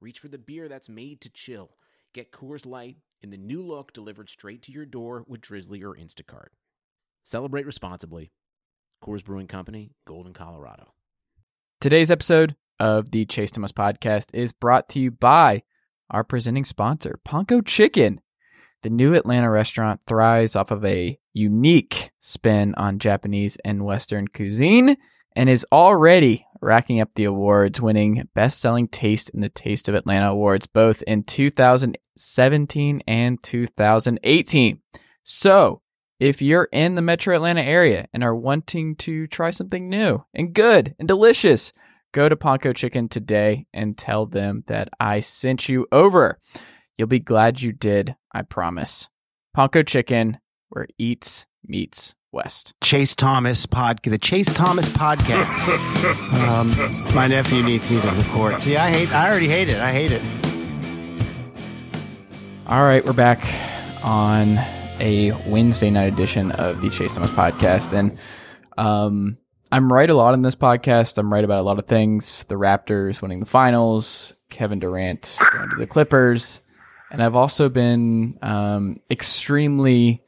reach for the beer that's made to chill. Get Coors Light in the new look delivered straight to your door with Drizly or Instacart. Celebrate responsibly. Coors Brewing Company, Golden, Colorado. Today's episode of the Chase Thomas podcast is brought to you by our presenting sponsor, Ponko Chicken. The new Atlanta restaurant thrives off of a unique spin on Japanese and Western cuisine and is already racking up the awards, winning Best Selling Taste in the Taste of Atlanta Awards both in 2017 and 2018. So, if you're in the metro Atlanta area and are wanting to try something new and good and delicious, go to Ponko Chicken today and tell them that I sent you over. You'll be glad you did, I promise. Ponko Chicken, where eats meets West. Chase Thomas pod, the Chase Thomas podcast. um, my nephew needs me to record. See, I hate. I already hate it. I hate it. All right, we're back on a Wednesday night edition of the Chase Thomas podcast, and um, I'm right a lot in this podcast. I'm right about a lot of things: the Raptors winning the finals, Kevin Durant going to the Clippers, and I've also been um, extremely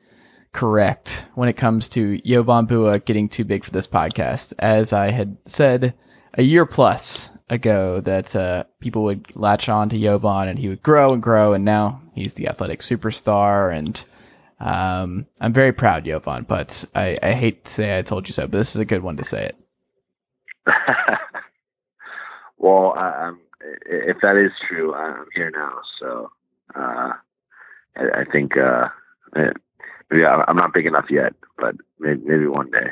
correct when it comes to Jovan Buha getting too big for this podcast. As I had said a year plus ago, that uh, people would latch on to Jovan and he would grow and grow, and now he's the athletic superstar. And um, I'm very proud, Jovan, but I, I hate to say I told you so, but this is a good one to say it. well, I'm, if that is true, I'm here now. So uh, I, I think uh, it, yeah, I'm not big enough yet, but maybe, maybe one day.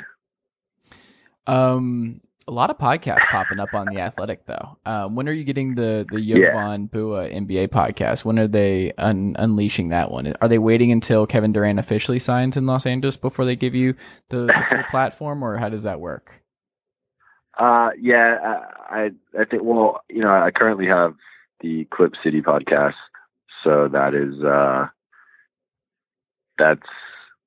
Um, a lot of podcasts popping up on the Athletic though. Um, when are you getting the the Jovan yeah. Buha NBA podcast? When are they un- unleashing that one? Are they waiting until Kevin Durant officially signs in Los Angeles before they give you the, the full platform, or how does that work? Uh, yeah, I I think well, you know, I currently have the Clip City podcast, so that is uh, that's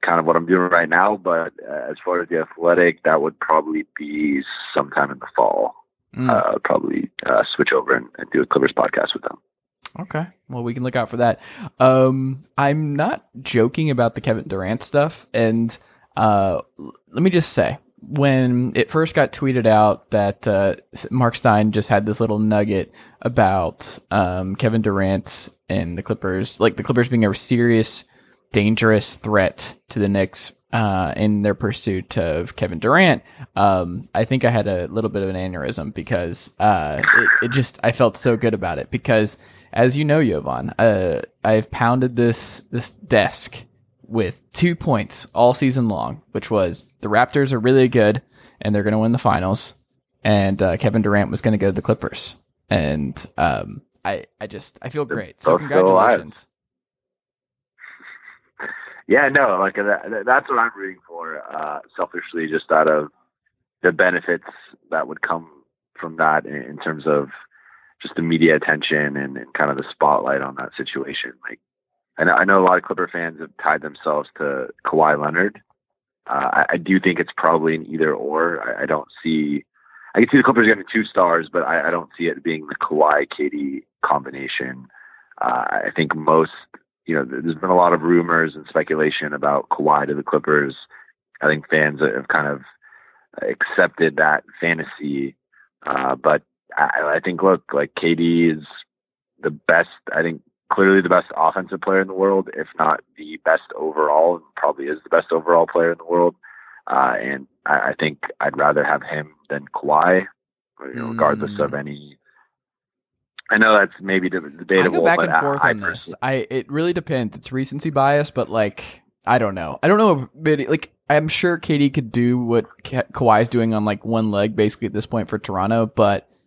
kind of what I'm doing right now. But uh, as far as the athletic, that would probably be sometime in the fall. Mm. Uh, probably uh, switch over and, and, do a Clippers podcast with them. Okay. Well, we can look out for that. Um, I'm not joking about the Kevin Durant stuff. And uh, let me just say, when it first got tweeted out that uh, Marc Stein just had this little nugget about um, Kevin Durant and the Clippers, like the Clippers being a serious dangerous threat to the Knicks uh, in their pursuit of Kevin Durant, um, I think I had a little bit of an aneurysm because uh, it, it, just I felt so good about it because as you know, Jovan, uh, I've pounded this this desk with two points all season long, which was the Raptors are really good and they're going to win the finals, and uh, Kevin Durant was going to go to the Clippers, and um, I I just I feel great. So congratulations yeah, no, like that, that's what I'm rooting for. Uh, selfishly, just out of the benefits that would come from that in, in terms of just the media attention and, and, kind of the spotlight on that situation. Like, I know, I know a lot of Clipper fans have tied themselves to Kawhi Leonard. Uh, I, I, do think it's probably an either or. I, I, don't see. I can see the Clippers getting two stars, but I, I don't see it being the Kawhi KD combination. Uh, I think most you know, there's been a lot of rumors and speculation about Kawhi to the Clippers. I think fans have kind of accepted that fantasy. Uh, but I, I think, look, like KD is the best, I think clearly the best offensive player in the world, if not the best overall, probably is the best overall player in the world. Uh, and I, I think I'd rather have him than Kawhi, you know, regardless mm. of any I know that's maybe debatable. I go back and forth I, on I this. I it really depends. It's recency bias, but like I don't know. I don't know. If, like I'm sure KD could do what Ka- Kawhi's doing on like one leg, basically at this point for Toronto. But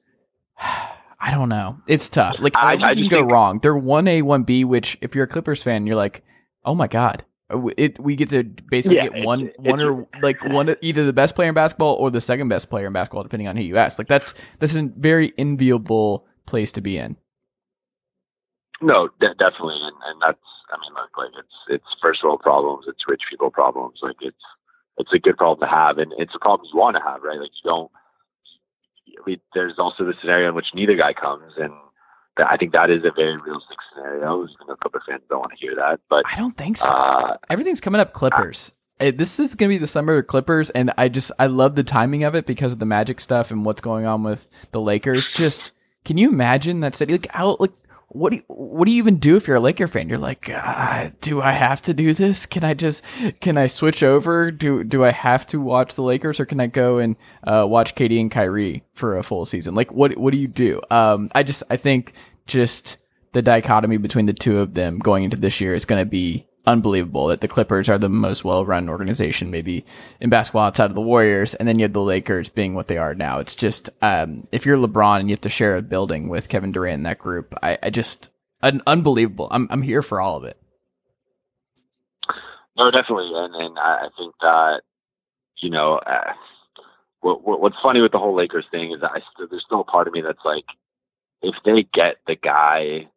I don't know. It's tough. Like I- I, can go think- wrong. They're one A, one B. Which, if you're a Clippers fan, you're like, oh my god, Uh, it we get to basically Yeah, get it's- one it's- one or like one either the best player in basketball or the second best player in basketball, depending on who you ask. Like that's that's a very enviable place to be in. No, de- definitely, and, and that's I mean, like, like it's it's first world problems, it's rich people problems. Like it's it's a good problem to have, and it's a problem you want to have, right? Like you don't. I mean, there's also the scenario in which neither guy comes, and that, I think that is a very realistic scenario. Even though Clipper fans don't want to hear that, but I don't think so. uh, Everything's coming up Clippers. Uh, this is going to be the summer of Clippers, and I just I love the timing of it because of the Magic stuff and what's going on with the Lakers. Just can you imagine that city? Like, how, like what do you, what do you even do if you're a Laker fan? You're like, uh, do I have to do this? Can I just can I switch over? Do do I have to watch the Lakers, or can I go and uh, watch KD and Kyrie for a full season? Like, what what do you do? Um, I just I think just the dichotomy between the two of them going into this year is going to be unbelievable that the Clippers are the most well-run organization maybe in basketball outside of the Warriors and then you have the Lakers being what they are now. It's just um, if you're LeBron and you have to share a building with Kevin Durant in that group I, I just un- unbelievable I'm I'm here for all of it. No, definitely, and and I think that you know uh, what, what what's funny with the whole Lakers thing is that I there's still a part of me that's like, if they get the guy,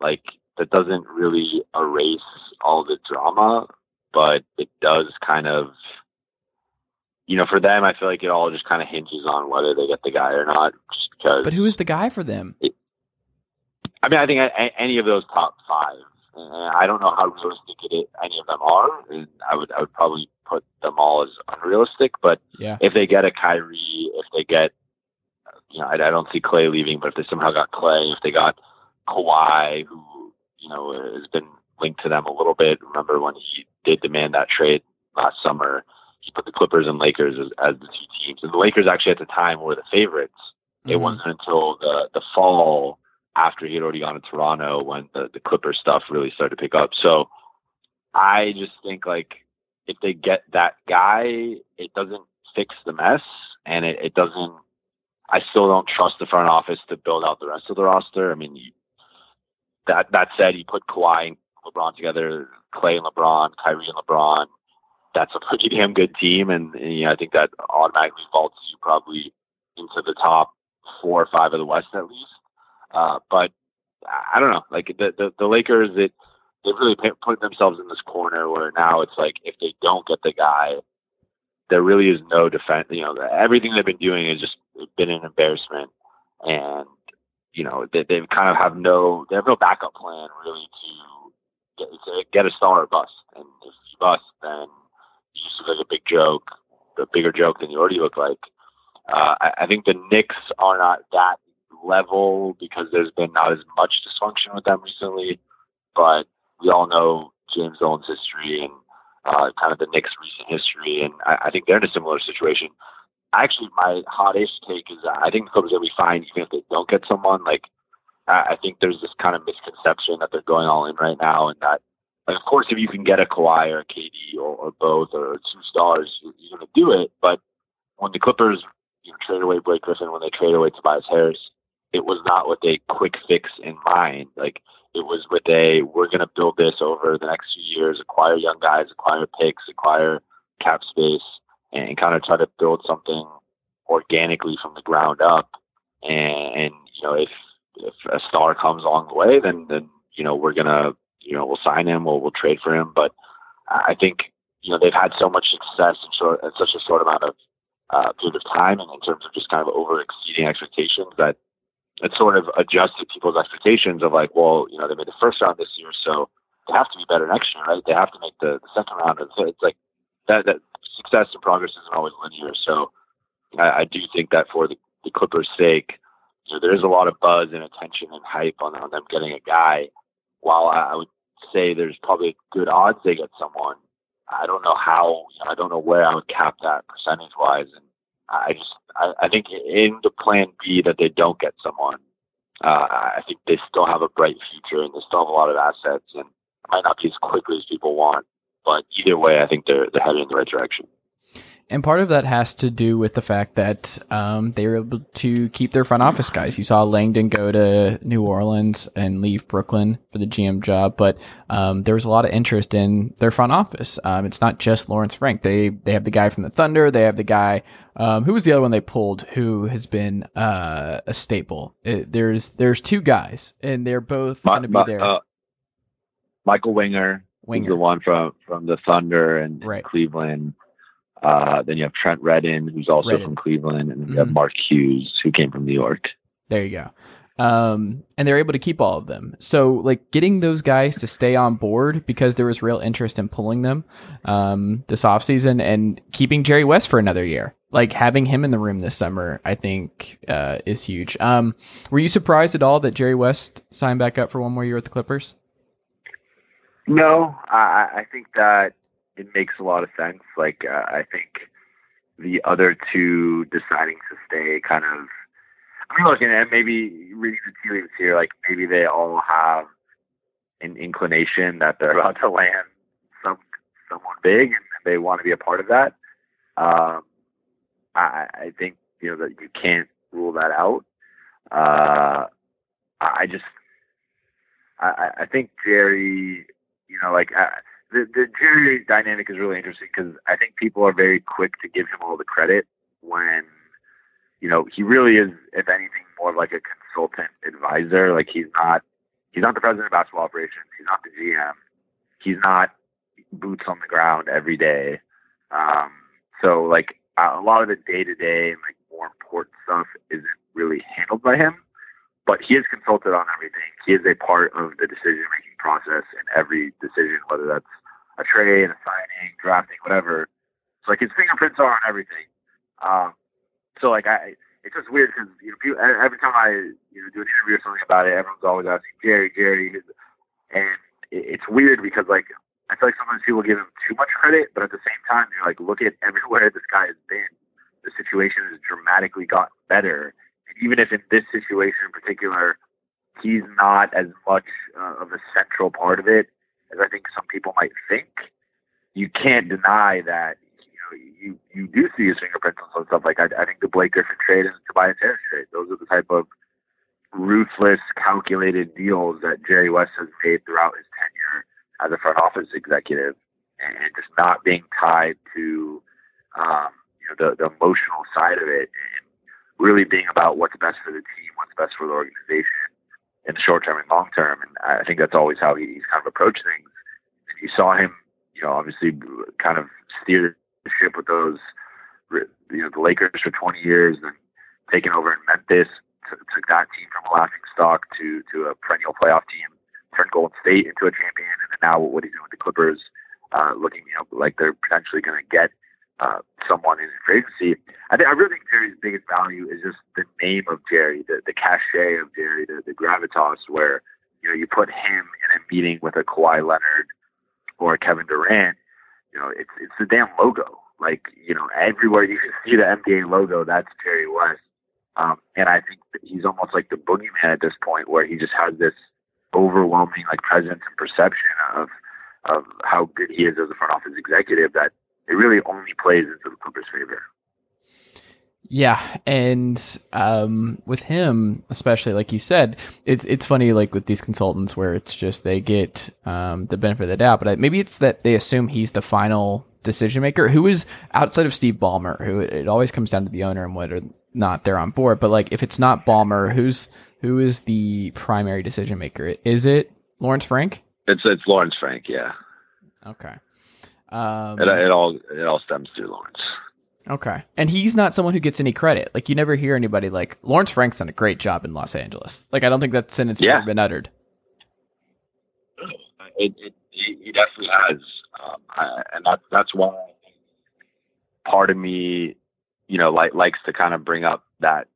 like that doesn't really erase all the drama, but it does kind of, you know, for them, I feel like it all just kind of hinges on whether they get the guy or not, just because. but who is the guy for them I mean, I think any of those top five. I don't know how realistic it any of them are. And I would I would probably put them all as unrealistic. But yeah if they get a Kyrie, if they get, you know, I, I don't see Clay leaving. But if they somehow got Clay, if they got Kawhi, who you know has been linked to them a little bit. Remember when he did demand that trade last summer? He put the Clippers and Lakers as, as the two teams, and the Lakers actually at the time were the favorites. It Mhm. wasn't until the the fall after he had already gone to Toronto when the the Clipper stuff really started to pick up. So I just think like if they get that guy, it doesn't fix the mess, and it, it doesn't. I still don't trust the front office to build out the rest of the roster. I mean, you, that that said, you put Kawhi and LeBron together, Clay and LeBron, Kyrie and LeBron. That's a pretty damn good team, and, and you know, I think that automatically vaults you probably into the top four or five of the West at least. Uh, but I don't know, like the the, the Lakers, it they've really put themselves in this corner where now it's like if they don't get the guy, there really is no defense. You know, everything they've been doing has just been an embarrassment, and you know they they kind of have no they have no backup plan really to get, to get a star or bust. And if you bust, then you just look like a big joke, a bigger joke than you already look like. Uh, I, I think the Knicks are not that level because there's been not as much dysfunction with them recently, but we all know James Dolan's history and uh, kind of the Knicks' recent history, and I, I think they're in a similar situation. Actually, my hot-ish take is that I think the Clippers to be fine even if they don't get someone. Like, I, I think there's this kind of misconception that they're going all in right now, and that, like, of course, if you can get a Kawhi or a KD or, or both or two stars, you're, you're going to do it. But when the Clippers you know, trade away Blake Griffin, when they trade away Tobias Harris, it was not with a quick fix in mind. Like it was with a we're going to build this over the next few years, acquire young guys, acquire picks, acquire cap space, and, kind of try to build something organically from the ground up. And, and you know, if if a star comes along the way, then then you know we're gonna you know we'll sign him, we'll we'll trade for him. But I think you know they've had so much success in short in such a short amount of uh, period of time, and in terms of just kind of over exceeding expectations that it sort of adjusted people's expectations of like, well, you know, they made the first round this year, so they have to be better next year, right? They have to make the, the second round. So it's like that, that success and progress isn't always linear. So I, I do think that for the, the Clippers' sake, you know, there is a lot of buzz and attention and hype on, on them getting a guy. While I, I would say there's probably good odds they get someone, I don't know how. You know, I don't know where I would cap that percentage wise, and I just I, I think in the plan B that they don't get someone, uh, I think they still have a bright future and they still have a lot of assets and might not be as quickly as people want, but either way, I think they're they're headed in the right direction. And part of that has to do with the fact that um, they were able to keep their front office guys. You saw Langdon go to New Orleans and leave Brooklyn for the GM job, but um, there was a lot of interest in their front office. Um, it's not just Lawrence Frank. They they have the guy from the Thunder. They have the guy um, who was the other one they pulled who has been uh, a staple. It, there's there's two guys, and they're both going to be there. Uh, Michael Winger, Winger. the one from from the Thunder and, right. Cleveland. Uh, then you have Trent Redden, who's also Redden. from Cleveland, and then you have mm-hmm. Mark Hughes, who came from New York. There you go. Um, and they're able to keep all of them. So, like, getting those guys to stay on board because there was real interest in pulling them um, this offseason and keeping Jerry West for another year. Like, having him in the room this summer, I think, uh, is huge. Um, were you surprised at all that Jerry West signed back up for one more year with the Clippers? No, I, I think that it makes a lot of sense. Like uh, I think the other two deciding to stay kind of. I'm looking at maybe reading the tea leaves here. Like maybe they all have an inclination that they're about to land some someone big, and they want to be a part of that. Um, I, I think you know that you can't rule that out. Uh, I just I, I think Jerry, you know, like uh, the the Jerry dynamic is really interesting because I think people are very quick to give him all the credit when you know he really is, if anything, more of like a consultant advisor. Like he's not he's not the president of basketball operations. He's not the GM. He's not boots on the ground every day. Um, so like a lot of the day to day and like more important stuff isn't really handled by him. But he is consulted on everything. He is a part of the decision making process in every decision, whether that's a trade, a signing, drafting, whatever. So like his fingerprints are on everything. Um, so like I, it's just weird because you know people, every time I you know do an interview or something about it, everyone's always asking Jerry, Jerry, and it's weird because like I feel like sometimes people give him too much credit, but at the same time you're like, look at everywhere this guy has been. The situation has dramatically gotten better, even if in this situation in particular, he's not as much uh, of a central part of it as I think some people might think, you can't deny that you know you you do see his fingerprints on some stuff. Like I, I think the Blake Griffin trade and the Tobias Harris trade; those are the type of ruthless, calculated deals that Jerry West has made throughout his tenure as a front office executive, and just not being tied to um, you know the, the emotional side of it, and really being about what's best for the team, what's best for the organization in the short term and long term. And I think that's always how he's kind of approached things. And you saw him, you know, obviously kind of steer the ship with those, you know, the Lakers for 20 years, and taking over in Memphis, t- took that team from a laughing stock to to a perennial playoff team, turned Golden State into a champion, and then now what he's doing with the Clippers, uh, looking, you know, like they're potentially going to get uh, someone in free agency. I think I really think Jerry's biggest value is just the name of Jerry, the the cachet of Jerry, the, the gravitas, where you know you put him in a meeting with a Kawhi Leonard or a Kevin Durant. You know, it's it's the damn logo. Like you know, everywhere you can see the NBA logo, that's Jerry West. Um, and I think he's almost like the boogeyman at this point, where he just has this overwhelming like presence and perception of of how good he is as a front office executive that it really only plays into the Clippers' favor. Yeah, and um, with him, especially like you said, it's it's funny like with these consultants where it's just they get um, the benefit of the doubt, but maybe it's that they assume he's the final decision maker. Who is outside of Steve Ballmer? Who it, it always comes down to the owner and whether or not they're on board. But like if it's not Ballmer, who's who is the primary decision maker? Is it Lawrence Frank? It's it's Lawrence Frank, yeah. Okay. Um, it, it all it all stems through Lawrence. Okay, and he's not someone who gets any credit. Like you never hear anybody like Lawrence Frank's done a great job in Los Angeles. Like I don't think that sentence yeah. ever been uttered. It, it, he definitely has, um, I, and that's that's why part of me, you know, like likes to kind of bring up that,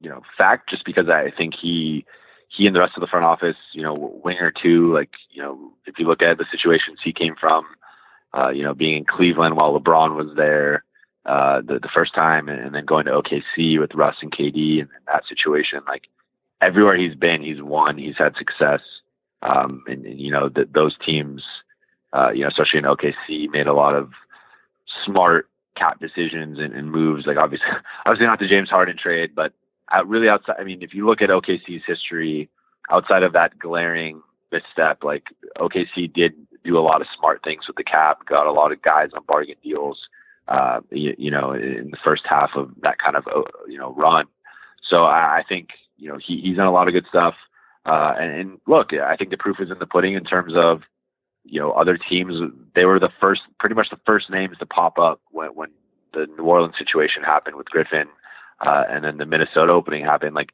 you know, fact, just because I think he he and the rest of the front office, you know, Winger too. Like, you know, if you look at the situations he came from, uh, you know, being in Cleveland while LeBron was there uh, the, the first time and, and then going to OKC with Russ and KD and, and that situation. Like everywhere he's been, he's won, he's had success. Um, and, and, you know, th- those teams, uh, you know, especially in OKC, made a lot of smart cap decisions and, and moves. Like obviously, obviously not the James Harden trade, but uh, really outside. I mean, if you look at OKC's history, outside of that glaring misstep, like OKC did do a lot of smart things with the cap, got a lot of guys on bargain deals. Uh, you, you know, in the first half of that kind of uh, you know run. So I, I think you know he, he's done a lot of good stuff. Uh, and, and look, I think the proof is in the pudding in terms of you know other teams. They were the first, pretty much the first names to pop up when when the New Orleans situation happened with Griffin, uh, and then the Minnesota opening happened. Like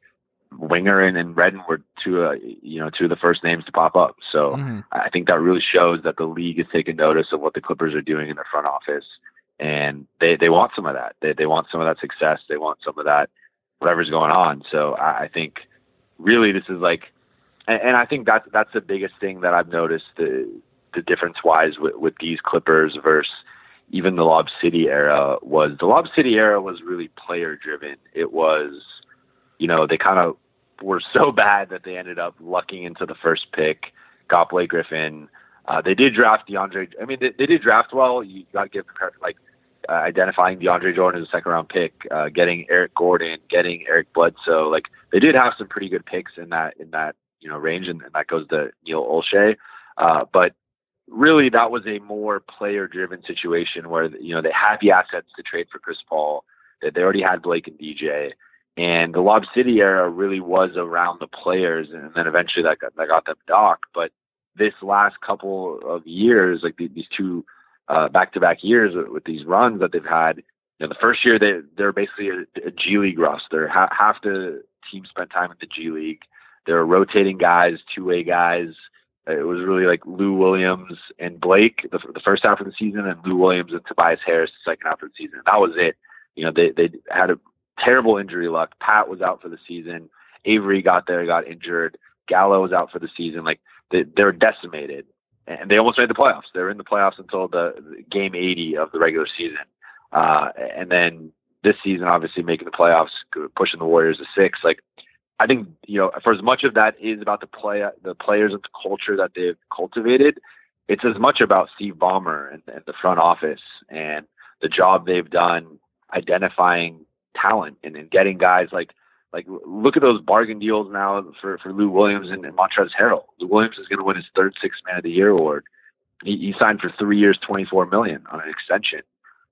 Winger and, and Redden were two, uh, you know, two of the first names to pop up. So mm-hmm. I think that really shows that the league is taking notice of what the Clippers are doing in their front office, and they they want some of that. They they want some of that success. They want some of that whatever's going on. So I, I think really this is like, and, and I think that's that's the biggest thing that I've noticed the the difference wise with, with these Clippers versus even the Lob City era was the Lob City era was really player driven. It was, you know, they kind of were so bad that they ended up lucking into the first pick, got Blake Griffin. Uh, they did draft DeAndre. I mean, they, they did draft well. You got to give like uh, identifying DeAndre Jordan as a second round pick, uh, getting Eric Gordon, getting Eric Bledsoe. Like they did have some pretty good picks in that in that you know range, and, and that goes to Neil Olshey. Uh, but really, that was a more player driven situation where you know they had the assets to trade for Chris Paul. That they already had Blake and DJ. And the Lob City era really was around the players, and then eventually that got, that got them Doc. But this last couple of years, like these two uh, back-to-back years with these runs that they've had. You know, the first year they they're basically a, a G League roster. Ha- half the team spent time in the G League. They're rotating guys, two-way guys. It was really like Lou Williams and Blake the, the first half of the season, and Lou Williams and Tobias Harris the second half of the season. That was it. You know, they they had a terrible injury luck. Pat was out for the season. Avery got there, got injured. Gallo was out for the season. Like they, they're decimated and they almost made the playoffs. They were in the playoffs until the, the game 80 of the regular season, uh, and then this season, obviously making the playoffs, pushing the Warriors to six. Like, I think you know, for as much of that is about the play, the players and the culture that they've cultivated, it's as much about Steve Ballmer and, and the front office and the job they've done identifying talent and, and getting guys like like, look at those bargain deals now for, for Lou Williams and, and Montrezl Harrell. Lou Williams is going to win his third Sixth Man of the Year award. He, he signed for three years, twenty four million on an extension.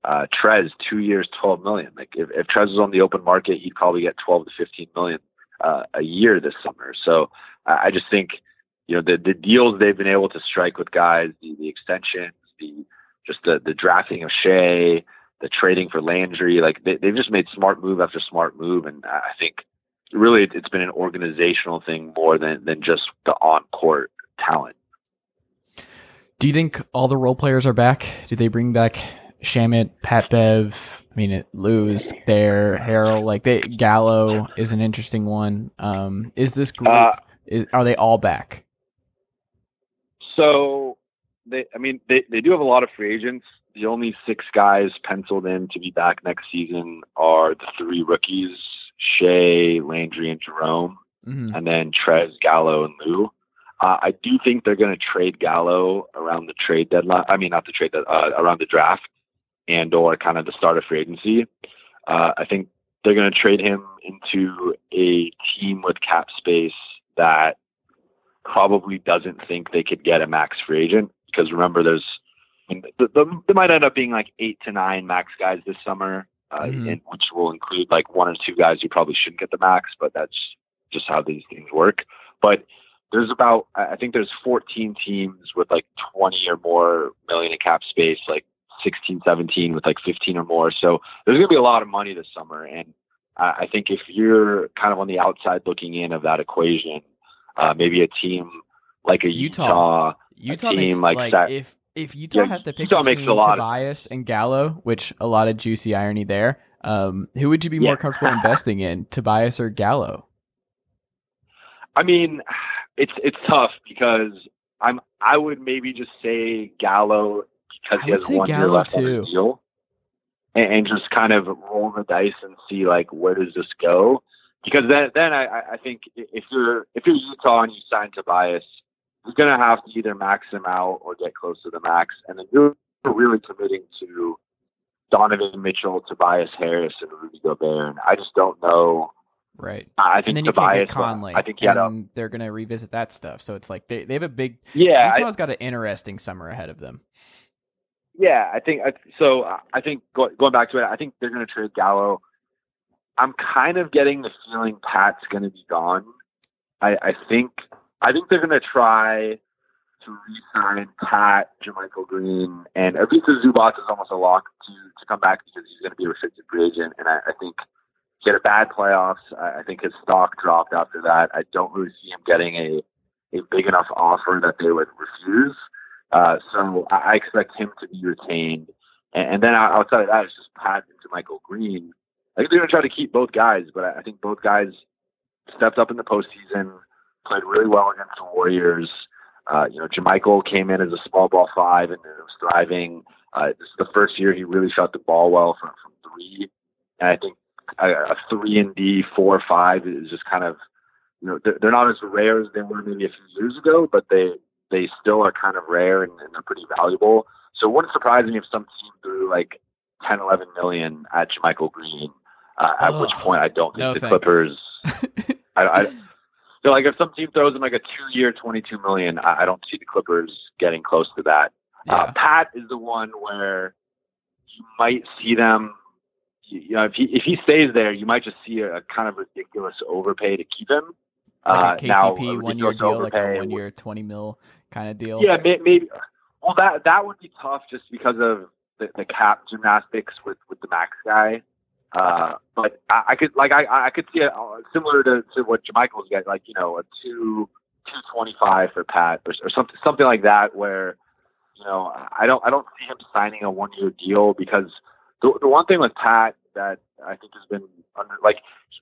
Uh, Trez, two years, twelve million. Like, if, if Trez was on the open market, he'd probably get twelve to fifteen million uh, a year this summer. So I, I just think, you know, the the deals they've been able to strike with guys, the, the extensions, the just the the drafting of Shai, the trading for Landry, like they, they've just made smart move after smart move, and I think really it's been an organizational thing more than than just the on court talent. Do you think all the role players are back? Do they bring back Shamet, Pat Bev? I mean, Lou's there, Harrell, like they Gallo is an interesting one. Um, is this group? Uh, is, are they all back? So they, I mean, they they do have a lot of free agents the only six guys penciled in to be back next season are the three rookies, Shai, Landry, and Jerome, mm-hmm. and then Trez, Gallo, and Lou. Uh, I do think they're going to trade Gallo around the trade deadline. I mean, not the trade, uh, around the draft and or kind of the start of free agency. Uh, I think they're going to trade him into a team with cap space that probably doesn't think they could get a max free agent because remember, there's the, the, there might end up being like eight to nine max guys this summer, uh, mm-hmm. in, which will include like one or two guys who probably shouldn't get the max, but that's just how these things work. But there's about I think there's 14 teams with like 20 or more million in cap space, like 16, 17 with like 15 or more. So there's going to be a lot of money this summer, and I think if you're kind of on the outside looking in of that equation, uh, maybe a team like a Utah, Utah, Utah team like, like that, if if Utah yeah, has to pick Utah between Tobias of... and Gallo, which a lot of juicy irony there, um, who would you be yeah. more comfortable investing in, Tobias or Gallo? I mean, it's it's tough because I'm I would maybe just say Gallo because he has one Gallo year left too. on the deal, and, and, just kind of roll the dice and see like where does this go. Because then then I, I think if you're if you're Utah and you sign Tobias, you're going to have to either max him out or get close to the max. And then you're really committing to Donovan Mitchell, Tobias Harris, and Rudy Gobert. And I just don't know. Right. I think and then you Tobias. can't get Conley. I think he had a and they're going to revisit that stuff. So it's like they, they have a big. yeah. I- Utah's got an interesting summer ahead of them. Yeah, I think I- so. I think going back to it, I think they're going to trade Gallo. I'm kind of getting the feeling Pat's going to be gone. I, I think I think they're going to try to re-sign Pat, JaMychal Green, and Ivica Zubac is almost a lock to to come back because he's going to be a restricted free agent. And I, I think he had a bad playoffs. I, I think his stock dropped after that. I don't really see him getting a a big enough offer that they would refuse. Uh, so I, I expect him to be retained. And, and then outside of that, it's just Pat and Michael Green. I think they're going to try to keep both guys, but I, I think both guys stepped up in the postseason, played really well against the Warriors. Uh, you know, JaMychal came in as a small ball five and was thriving. Uh, this is the first year he really shot the ball well from, from three. And I think a, a three and D, four or five is just kind of, you know, they're, they're not as rare as they were maybe a few years ago, but they they still are kind of rare and, and they're pretty valuable. So it wouldn't surprise me if some team threw like 10, 11 million at Michael Green. Uh, at which point I don't think no the thanks. Clippers. I, I so like if some team throws in like a two-year, 22 million, I, I don't see the Clippers getting close to that. Uh, Pat is the one where you might see them. You know, if he if he stays there, you might just see a, a kind of ridiculous overpay to keep him. Like a uh, now, KCP one year deal, like a one year twenty mil kind of deal. yeah, maybe. Well, that that would be tough just because of the, the cap gymnastics with with the max guy. Uh, but I, I could like I I could see it uh, similar to, to what JaMychal's got, like you know a two two twenty five for Pat or, or something something like that, where you know I don't I don't see him signing a one year deal because the the one thing with Pat that I think has been under like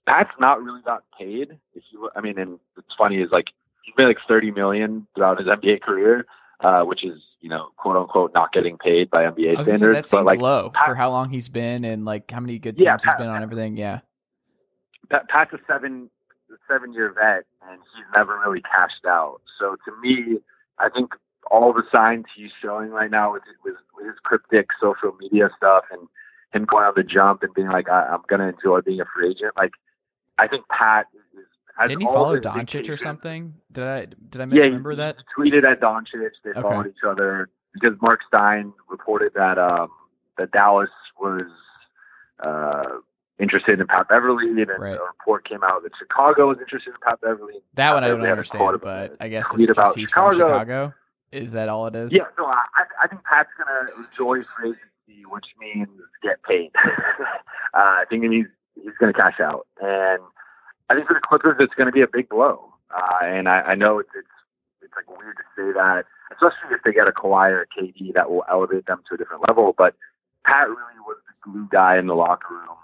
Pat's not really got paid. If you I mean, and it's funny is like he's made like thirty million throughout his NBA career, uh, which is you know quote unquote not getting paid by NBA gonna say, standards. that seems like low Pat- for how long he's been and like how many good Yeah, teams he's been on. Everything, yeah. Pat, Pat's a seven seven year vet, and he's never really cashed out. So to me, I think all the signs he's showing right now with, with, with his cryptic social media stuff and him going on the jump and being like, I, I'm going to enjoy being a free agent. Like, I think Pat is. Didn't he follow Doncic or something? Did I did I Yeah, misremember he, that? tweeted at Doncic. They Okay. followed each other because Marc Stein reported that um, that Dallas was uh, interested in Pat Beverley, and then Right. a report came out that Chicago was interested in Pat Beverley. That one I don't understand, but I guess it's just about he's from Chicago. Chicago. Is that all it is? Yeah, so I, I think Pat's gonna enjoy free agency, which means get paid. uh, I think he's he's gonna cash out, and I think for the Clippers, it's gonna be a big blow. Uh, and I, I know it's, it's it's like weird to say that, especially if they get a Kawhi or a KD that will elevate them to a different level. But Pat really was the glue guy in the locker room.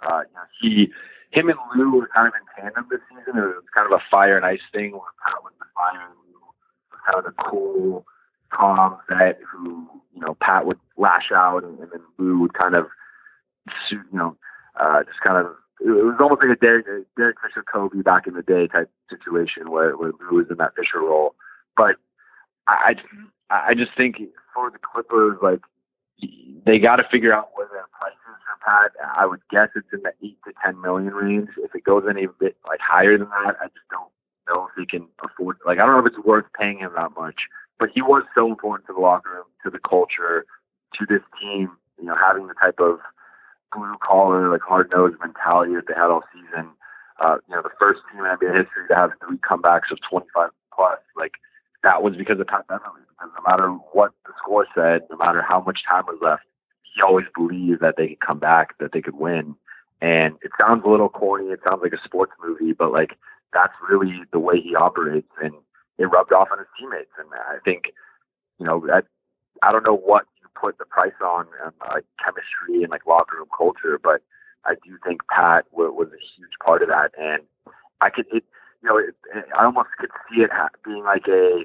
Uh, you know, he, him and Lou were kind of in tandem this season. It was kind of a fire and ice thing where Pat was the fire and Lou was kind of the cool, calm vet who, you know, Pat would lash out and, and then Lou would kind of you know, uh, just kind of, it was almost like a Derek, Derek Fisher Kobe back in the day type situation where, where Lou was in that Fisher role. But I, I just think for the Clippers, like, they got to figure out what their prices are Pat. I would guess it's in the eight to ten million range. If it goes any bit like higher than that, I just don't know if he can afford. Like I don't know if it's worth paying him that much. But he was so important to the locker room, to the culture, to this team. You know, having the type of blue collar, like hard nosed mentality that they had all season. Uh, you know, the first team in NBA history to have three comebacks of 25 plus. Like that was because of Pat Beverley. Because no matter what the score said, no matter how much time was left, he always believed that they could come back, that they could win. And it sounds a little corny. It sounds like a sports movie, but like that's really the way he operates, and it rubbed off on his teammates. And I think, you know, I, I don't know what put the price on, um, like chemistry and like locker room culture, but I do think Pat was, was a huge part of that. And I could, it, you know, it, I almost could see it ha- being like a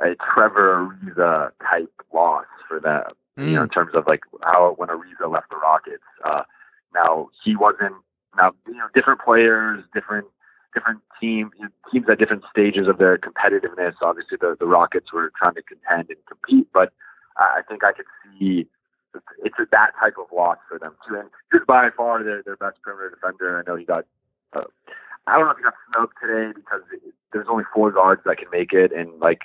a Trevor Ariza type loss for them. You know, in terms of like how when Ariza left the Rockets. Uh, now he wasn't. Now you know, different players, different different team teams at different stages of their competitiveness. Obviously, the the Rockets were trying to contend and compete, but I think I could see it's, a, that type of loss for them too. And he's by far their their best perimeter defender. I know he got. Uh, I don't know if he got snubbed today because it, there's only four guards that can make it, and like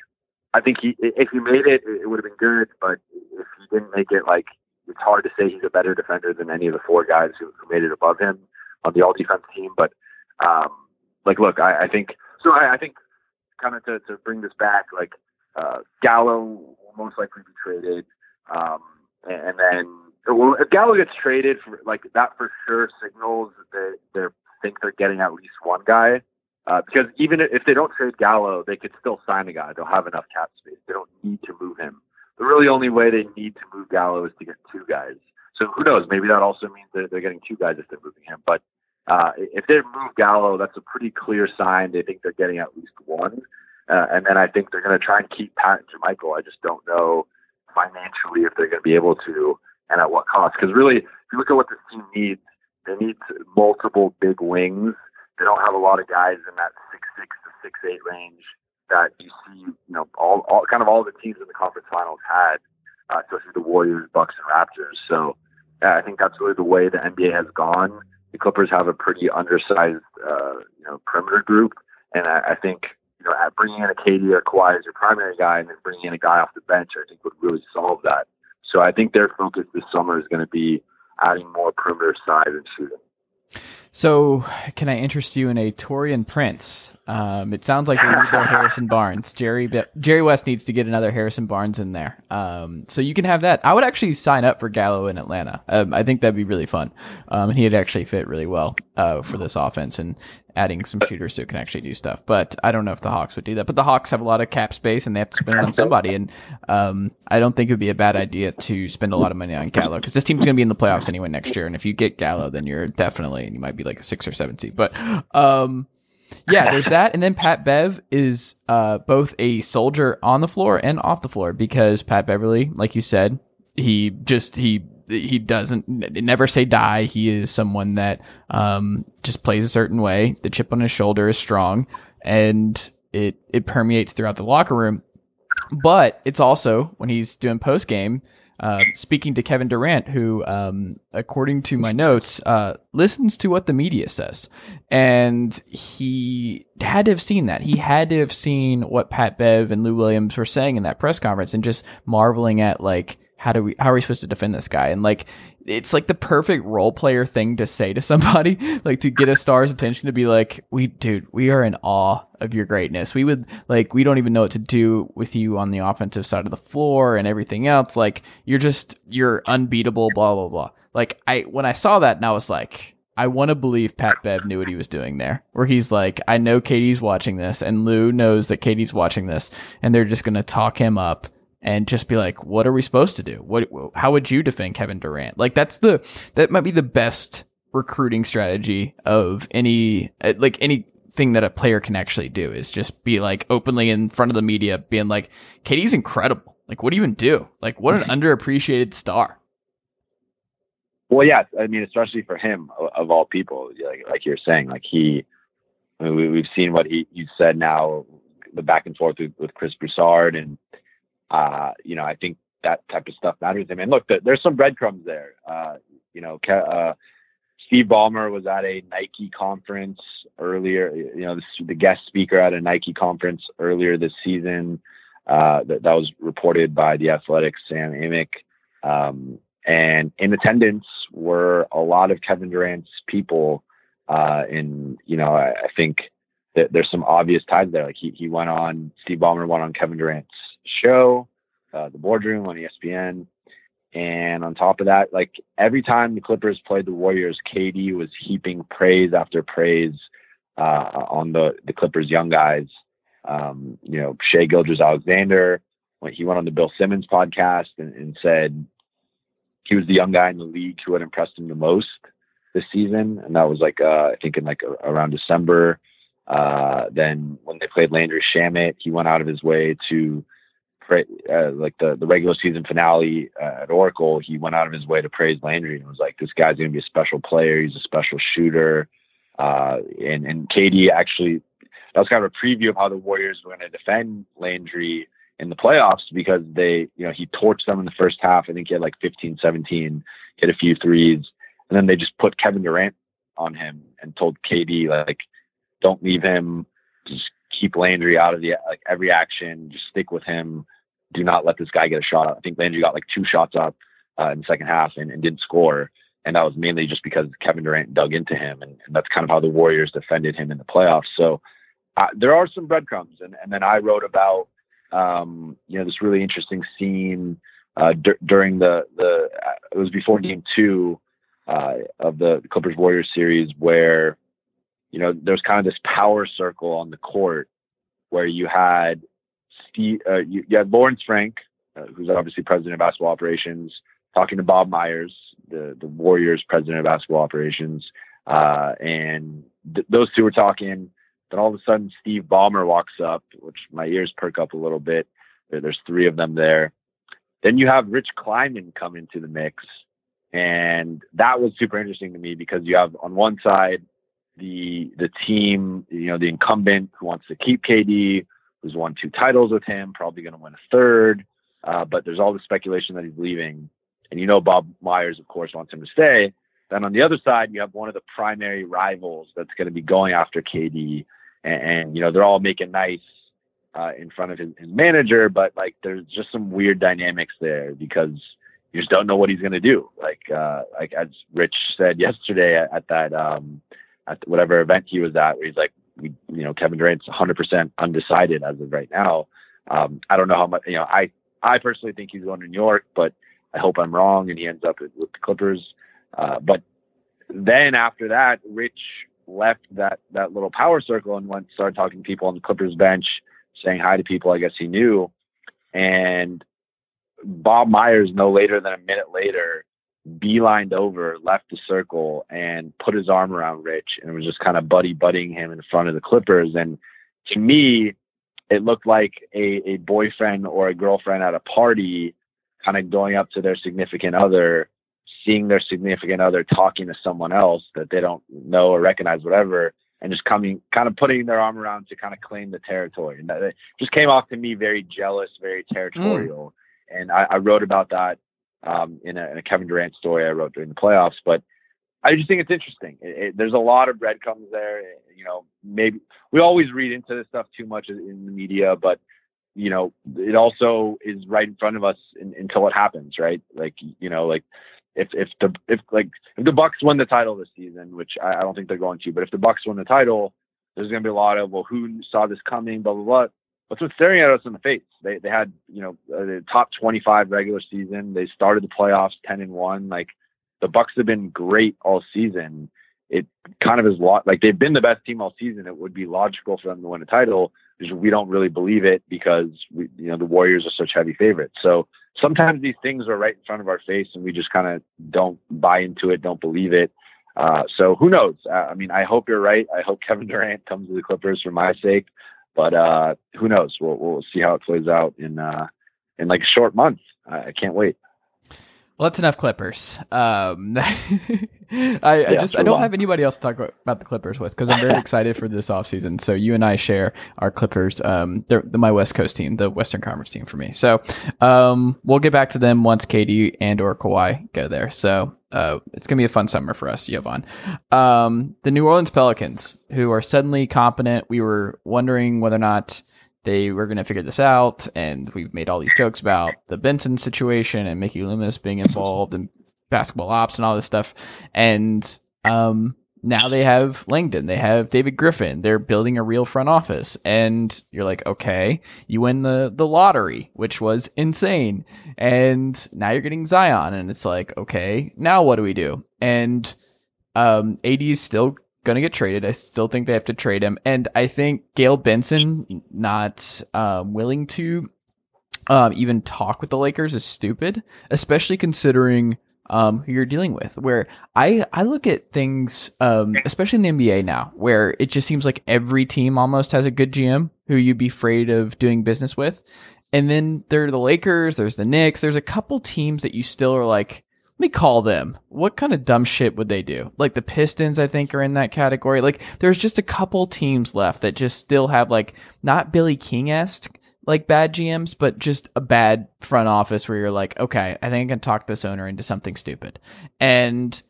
I think he if he made it, it would have been good. But if he didn't make it, like it's hard to say he's a better defender than any of the four guys who, who made it above him on the all defense team. But um, like, look, I, I think so. I, I think kind of to, to bring this back, like uh, Gallo most likely be traded, um, and, then well, if Gallo gets traded, for, like that for sure signals that they think they're getting at least one guy. Uh, because even if they don't trade Gallo, they could still sign a guy. They'll have enough cap space. They don't need to move him. The really only way they need to move Gallo is to get two guys. So who knows? Maybe that also means that they're getting two guys if they're moving him. But uh, if they move Gallo, that's a pretty clear sign they think they're getting at least one. Uh, and then I think they're going to try and keep Pat and JaMychal. I just don't know financially if they're going to be able to and at what cost. Because really, if you look at what this team needs, they need multiple big wings. They don't have a lot of guys in that six six to six eight range that you see. You know, all, all kind of all the teams in the conference finals had, uh, especially the Warriors, Bucks, and Raptors. So uh, I think that's really the way the NBA has gone. The Clippers have a pretty undersized, uh, you know, perimeter group, and I, I think know, bringing in a KD or Kawhi as your primary guy, and then bringing in a guy off the bench, I think would really solve that. So I think their focus this summer is going to be adding more perimeter size and shooting. So, can I interest you in a Taurean Prince? Um, it sounds like need Harrison Barnes. Jerry Jerry West needs to get another Harrison Barnes in there. Um, so you can have that. I would actually sign up for Gallo in Atlanta. Um, I think that'd be really fun. Um, and he'd actually fit really well uh, for this offense. And adding some shooters who can actually do stuff. But I don't know if the Hawks would do that. But the Hawks have a lot of cap space and they have to spend it on somebody. And um, I don't think it would be a bad idea to spend a lot of money on Gallo because this team's going to be in the playoffs anyway next year. And if you get Gallo, then you're definitely, and you might be like a six or seven seed. But um, yeah, there's that. And then Pat Bev is uh, both a soldier on the floor and off the floor because Pat Beverley, like you said, he just, he he doesn't never say die. He is someone that um, just plays a certain way. The chip on his shoulder is strong, and it it permeates throughout the locker room. But it's also when he's doing post game, uh, speaking to Kevin Durant, who, um, according to my notes, uh, listens to what the media says, and he had to have seen that. He had to have seen what Pat Bev and Lou Williams were saying in that press conference, and just marveling at like how do we how are we supposed to defend this guy? And like it's like the perfect role player thing to say to somebody like to get a star's attention to be like we dude we are in awe of your greatness. We would like we don't even know what to do with you on the offensive side of the floor and everything else. Like you're just you're unbeatable blah blah blah. Like i when i saw that and i was like I want to believe Pat Bev knew what he was doing there, where he's like, I know KD's watching this, and Lou knows that KD's watching this, and they're just going to talk him up and just be like, what are we supposed to do? What, how would you defend Kevin Durant? Like that's the, that might be the best recruiting strategy of any, uh, like anything that a player can actually do is just be like openly in front of the media being like, KD's incredible. Like, what do you even do? Like, what an mm-hmm. underappreciated star. Well, yeah, I mean, especially for him of all people, like, like you're saying, like he, I mean, we, have seen what he you said now, the back and forth with, with Chris Broussard and uh, you know, I think that type of stuff matters him. And look, there's some breadcrumbs there. Uh, you know, uh, Steve Ballmer was at a Nike conference earlier. You know, the, the guest speaker at a Nike conference earlier this season. Uh, that, that was reported by the Athletics, Sam Amick. Um, and in attendance were a lot of Kevin Durant's people. Uh, and you know, I, I think that there's some obvious ties there. Like he he went on Steve Ballmer went on Kevin Durant's show, uh, the boardroom on ESPN. And on top of that, like every time the Clippers played the Warriors, KD was heaping praise after praise uh, on the the Clippers young guys. Um, you know, Shai Gilgeous-Alexander when he went on the Bill Simmons podcast and, and said he was the young guy in the league who had impressed him the most this season, and that was like uh, I think in like a, around December. Uh, then when they played Landry Shamet, he went out of his way to uh, like the, the regular season finale uh, at Oracle, he went out of his way to praise Landry and was like, this guy's going to be a special player. He's a special shooter. Uh, and, and KD actually, that was kind of a preview of how the Warriors were going to defend Landry in the playoffs because they, you know, he torched them in the first half. I think he had like 15, 17, hit a few threes. And then they just put Kevin Durant on him and told KD, like, don't leave him. Just keep Landry out of the, like, every action. Just stick with him. Do not let this guy get a shot. I think Landry got like two shots up uh, in the second half and, and didn't score. And that was mainly just because Kevin Durant dug into him. And, and that's kind of how the Warriors defended him in the playoffs. So uh, there are some breadcrumbs. And, and then I wrote about, um, you know, this really interesting scene uh, during the, the, uh, it was before game two uh, of the Clippers Warriors series where, you know, there's kind of this power circle on the court where you had Uh, you, you had Lawrence Frank, uh, who's obviously president of basketball operations, talking to Bob Myers, the the Warriors president of basketball operations, uh, and th- those two were talking. Then all of a sudden, Steve Ballmer walks up, which my ears perk up a little bit. There, there's three of them there. Then you have Rich Kleiman come into the mix, and that was super interesting to me because you have on one side the the team, you know, the incumbent who wants to keep KD, who's won two titles with him, probably going to win a third. Uh, but there's all the speculation that he's leaving. And you know, Bob Myers, of course, wants him to stay. Then on the other side, you have one of the primary rivals that's going to be going after KD. And, and you know, they're all making nice uh, in front of his, his, manager, but like there's just some weird dynamics there because you just don't know what he's going to do. Like, uh, like as Rich said yesterday at, at that, um, at whatever event he was at, where he's like, we, you know, Kevin Durant's 100% undecided as of right now. Um, I don't know how much, you know, I, I personally think he's going to New York, but I hope I'm wrong and he ends up with the Clippers. Uh, but then after that, Rich left that that little power circle and went started talking to people on the Clippers bench, saying hi to people. I guess he knew, and Bob Myers, no later than a minute later, beelined over, left the circle, and put his arm around Rich, and was just kind of buddy buddying him in front of the Clippers. And to me, it looked like a, a boyfriend or a girlfriend at a party kind of going up to their significant other, seeing their significant other talking to someone else that they don't know or recognize, whatever, and just coming, kind of putting their arm around to kind of claim the territory. And that it just came off to me very jealous, very territorial. Mm. And I, I, wrote about that um, in, a, in, a, Kevin Durant story I wrote during the playoffs. But I just think it's interesting. It, it, there's a lot of breadcrumbs there. You know, maybe we always read into this stuff too much in the media, but you know, it also is right in front of us in, until it happens, right? Like, you know, like if if the if like if the Bucks win the title this season, which I, I don't think they're going to, but if the Bucks win the title, there's going to be a lot of well, who saw this coming, blah blah blah. What's what's staring at us in the face? They they had you know the top 25 regular season. They started the playoffs 10 and one. Like the Bucks have been great all season. It kind of is lot like they've been the best team all season. It would be logical for them to win a title we don't really believe it because we, you know the Warriors are such heavy favorites. So sometimes these things are right in front of our face, and we just kind of don't buy into it, don't believe it. Uh, so who knows? I mean, I hope you're right. I hope Kevin Durant comes to the Clippers for my sake, but uh, who knows? We'll we'll see how it plays out in uh, in like a short month. I can't wait. Well, that's enough Clippers. Um, I, I just I don't on. have anybody else to talk about the Clippers with because I'm very excited for this offseason. So you and I share our Clippers. Um, they're, they're, my West Coast team, the Western Conference team for me. So um, we'll get back to them once KD and or Kawhi go there. So uh, it's gonna be a fun summer for us, Jovan. Um, the New Orleans Pelicans, who are suddenly competent. We were wondering whether or not they were going to figure this out. And we've made all these jokes about the Benson situation and Mickey Loomis being involved and basketball ops and all this stuff. And um, now they have Langdon, they have David Griffin. They're building a real front office, and you're like, okay, you win the the lottery, which was insane, and now you're getting Zion, and it's like, okay, now what do we do? And um, AD is still going to get traded. I still think they have to trade him. And I think Gayle Benson not um, willing to um, even talk with the Lakers is stupid, especially considering um, who you're dealing with. Where I, I look at things, um, especially in the NBA now, where it just seems like every team almost has a good GM who you'd be afraid of doing business with. And then there are the Lakers, there's the Knicks, there's a couple teams that you still are like, let me call them. What kind of dumb shit would they do? Like the Pistons, I think, are in that category. Like there's just a couple teams left that just still have like not Billy King esque like bad GMs, but just a bad front office where you're like, okay, I think I can talk this owner into something stupid. And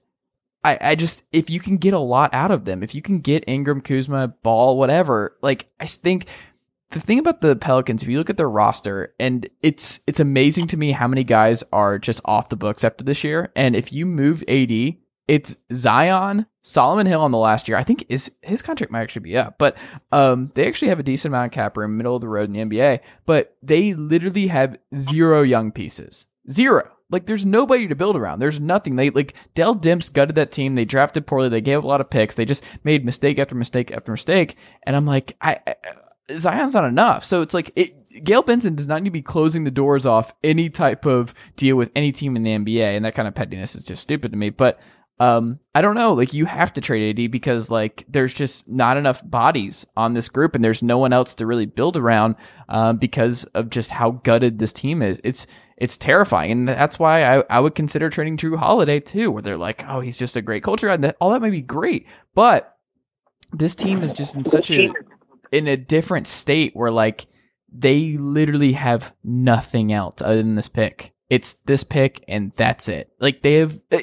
I, I just if you can get a lot out of them, if you can get Ingram, Kuzma, Ball, whatever, like I think the thing about the Pelicans, if you look at their roster, and it's it's amazing to me how many guys are just off the books after this year. And if you move AD, it's Zion, Solomon Hill on the last year. I think is his contract might actually be up, but um, they actually have a decent amount of cap room, middle of the road in the NBA. But they literally have zero young pieces, zero. Like there's nobody to build around. There's nothing. They like Dell Demps gutted that team. They drafted poorly. They gave up a lot of picks. They just made mistake after mistake after mistake. And I'm like, I, I Zion's not enough. So it's like it, Gayle Benson does not need to be closing the doors off any type of deal with any team in the NBA, and that kind of pettiness is just stupid to me. But um, I don't know. Like you have to trade AD because like there's just not enough bodies on this group, and there's no one else to really build around um, because of just how gutted this team is. It's it's terrifying, and that's why I, I would consider trading Jrue Holiday too, where they're like, oh, he's just a great culture, guy and that, all that may be great, but this team is just in such a in a different state where like they literally have nothing else other than this pick. It's this pick and that's it. Like they have, uh,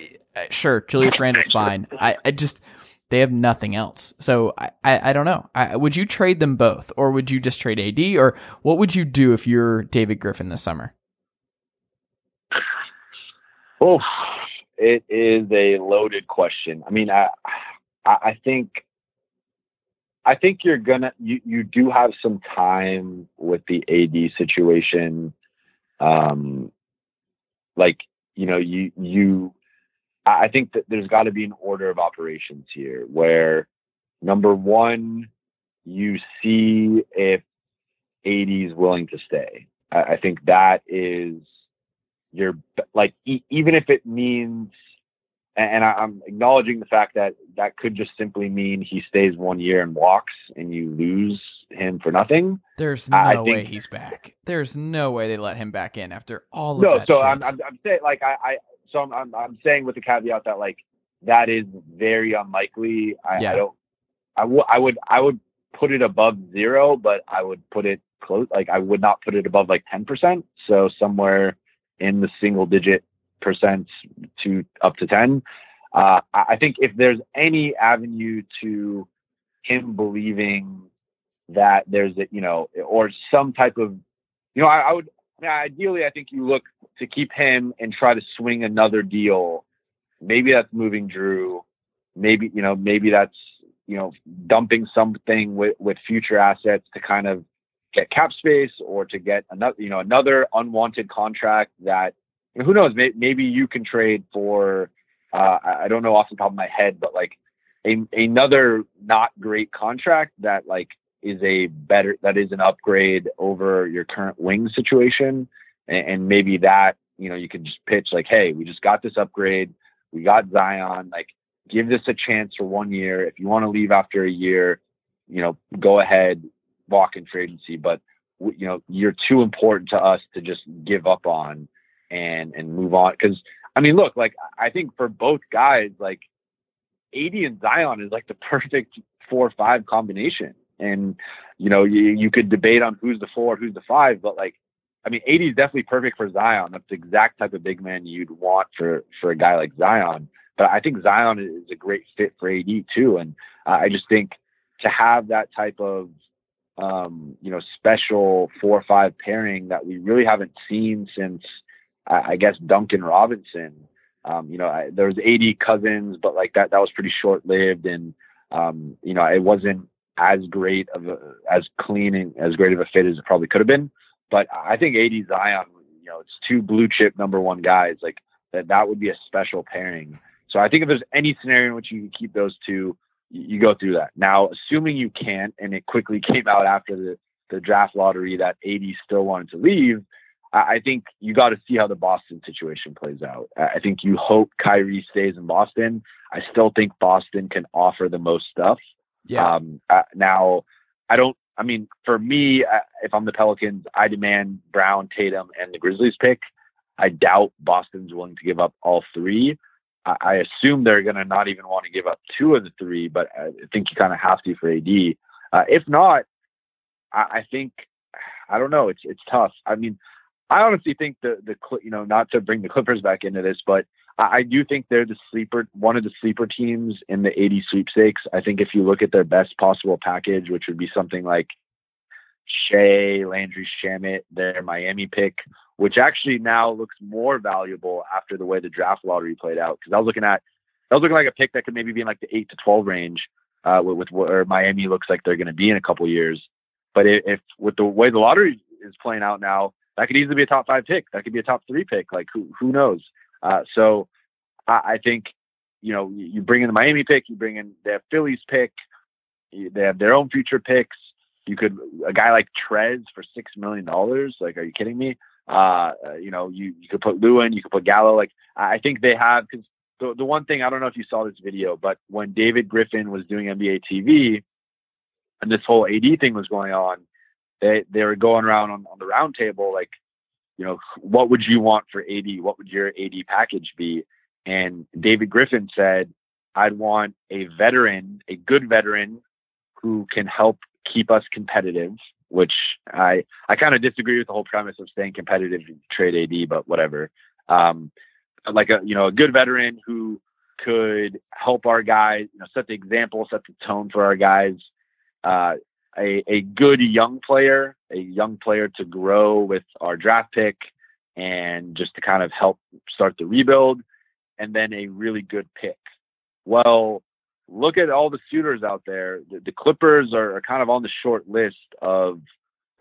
sure, Julius Randle's fine. I, I just they have nothing else. So I, I, I don't know. I, would you trade them both, or would you just trade AD, or what would you do if you're David Griffin this summer? Oh, it is a loaded question. I mean, I I think I think you're gonna you, you do have some time with the AD situation. Um like, you know, you you I think that there's gotta be an order of operations here where number one, you see if AD is willing to stay. I, I think that is your like e- even if it means and I, am acknowledging the fact that that could just simply mean he stays one year and walks, and you lose him for nothing. There's no I way think, he's back. There's no way they let him back in after all of no, that. No, so I'm, I'm, I'm, saying like I, I so I'm, I'm, I'm saying with the caveat that like that is very unlikely. I, yeah. I don't. I, w- I would I would put it above zero, but I would put it close. Like I would not put it above like ten percent. So somewhere in the single digit percent to up to 10. Uh, I think if there's any avenue to him believing that there's a, you know, or some type of, you know, I, I would, I mean, ideally, I think you look to keep him and try to swing another deal. Maybe that's moving Jrue. Maybe, you know, maybe that's, you know, dumping something with, with future assets to kind of get cap space or to get another, you know, another unwanted contract that who knows? Maybe you can trade for. Uh, I don't know off the top of my head, but like a, another not great contract that like is a better that is an upgrade over your current wing situation, and, and maybe that you know you can just pitch like, hey, we just got this upgrade, we got Zion, like give this a chance for one year. If you want to leave after a year, you know, go ahead, walk in and see. But you know, you're too important to us to just give up on and and move on. Because I mean, look, like I think for both guys, like AD and Zion is like the perfect four five combination. And you know, you you could debate on who's the four, who's the five, but like I mean, AD is definitely perfect for Zion. That's the exact type of big man you'd want for for a guy like Zion. But I think Zion is a great fit for AD too. And uh, I just think to have that type of um, you know special four or five pairing that we really haven't seen since I, I guess Duncan Robinson. Um, you know, I, there was AD Cousins, but like that that was pretty short lived, and um, you know, it wasn't as great of a, as clean and as great of a fit as it probably could have been. But I think AD Zion, you know, it's two blue chip number one guys. Like that that would be a special pairing. So I think if there's any scenario in which you can keep those two, you, you go through that. Now, assuming you can't, and it quickly came out after the the draft lottery that AD still wanted to leave I think you got to see how the Boston situation plays out. I think you hope Kyrie stays in Boston. I still think Boston can offer the most stuff. Yeah. Um, uh, now, I don't. I mean, for me, uh, if I'm the Pelicans, I demand Brown, Tatum, and the Grizzlies pick. I doubt Boston's willing to give up all three. I, I assume they're going to not even want to give up two of the three, but I think you kind of have to for AD. Uh, if not, I, I think I don't know. It's it's tough. I mean, I honestly think the the you know not to bring the Clippers back into this, but I, I do think they're the sleeper one of the sleeper teams in the AD sweepstakes. I think if you look at their best possible package, which would be something like Shai, Landry Shamet, their Miami pick, which actually now looks more valuable after the way the draft lottery played out. Because I was looking at, I was looking like a pick that could maybe be in like the eight to twelve range, uh, with, with where Miami looks like they're going to be in a couple years. But if, if with the way the lottery is playing out now, that could easily be a top five pick. That could be a top three pick. Like who who knows? Uh, so I, I think you know you bring in the Miami pick, you bring in have Phillies pick, they have their own future picks. You could a guy like Trez for six million dollars. Like, are you kidding me? Uh, uh, you know, you you could put Lewin, you could put Gallo. Like, I think they have because the the one thing I don't know if you saw this video, but when David Griffin was doing NBA TV, and this whole AD thing was going on, they they were going around on, on the round table like, you know, what would you want for AD? What would your AD package be? And David Griffin said, I'd want a veteran, a good veteran who can help keep us competitive, which I I kind of disagree with the whole premise of staying competitive trade AD, but whatever. Um, like a you know a good veteran who could help our guys, you know, set the example, set the tone for our guys. Uh, a a good young player, a young player to grow with our draft pick, and just to kind of help start the rebuild, and then a really good pick. Well, look at all the suitors out there. The, the Clippers are, kind of on the short list of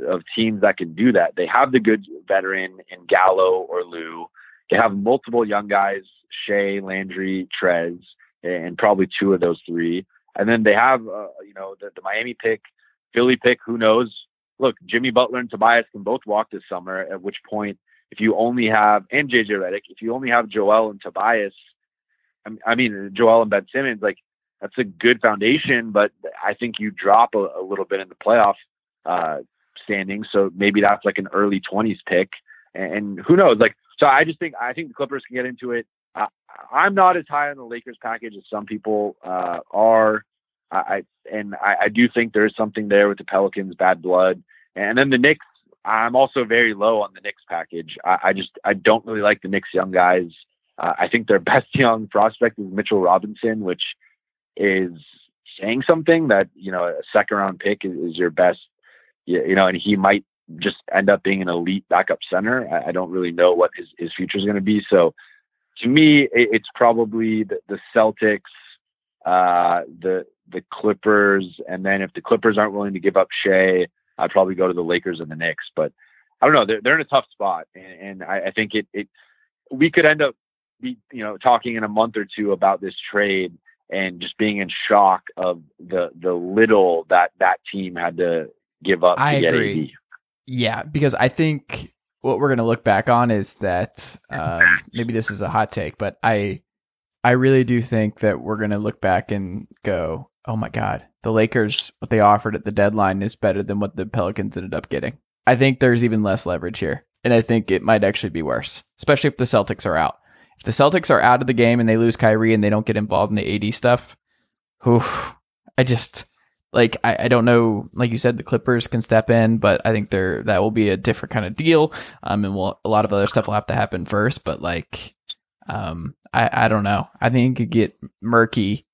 of teams that can do that. They have the good veteran in Gallo or Lou. They have multiple young guys, Shai, Landry, Trez, and probably two of those three. And then they have, uh, you know, the, the Miami pick, Philly pick. Who knows? Look, Jimmy Butler and Tobias can both walk this summer. At which point, if you only have and JJ Redick, if you only have Joel and Tobias, I mean Joel and Ben Simmons, like that's a good foundation, but I think you drop a, a little bit in the playoff uh, standing. So maybe that's like an early 20s pick. And, and, who knows? Like, so I just think, I think the Clippers can get into it. Uh, I'm not as high on the Lakers package as some people uh, are. I, and I, I do think there's something there with the Pelicans, bad blood. And then the Knicks, I'm also very low on the Knicks package. I, I just, I don't really like the Knicks young guys. Uh, I think their best young prospect is Mitchell Robinson, which is saying something that you know a second round pick is, is your best you know and he might just end up being an elite backup center i, I don't really know what his, his future is going to be so to me it, it's probably the, the celtics uh, the the clippers and then if the clippers aren't willing to give up Shai, i'd probably go to the lakers and the knicks but i don't know they're, they're in a tough spot and, and I, I think it, it we could end up be you know talking in a month or two about this trade and just being in shock of the the little that that team had to give up. I agree. AD. Yeah, because I think what we're gonna look back on is that um, maybe this is a hot take, but I I really do think that we're gonna look back and go, oh my god, the Lakers what they offered at the deadline is better than what the Pelicans ended up getting. I think there's even less leverage here, and I think it might actually be worse, especially if the Celtics are out. If the Celtics are out of the game and they lose Kyrie and they don't get involved in the AD stuff, I just like I, I don't know. Like you said, the Clippers can step in, but I think they're that will be a different kind of deal. Um, and we'll, a lot of other stuff will have to happen first. But like, um, I I don't know. I think it could get murky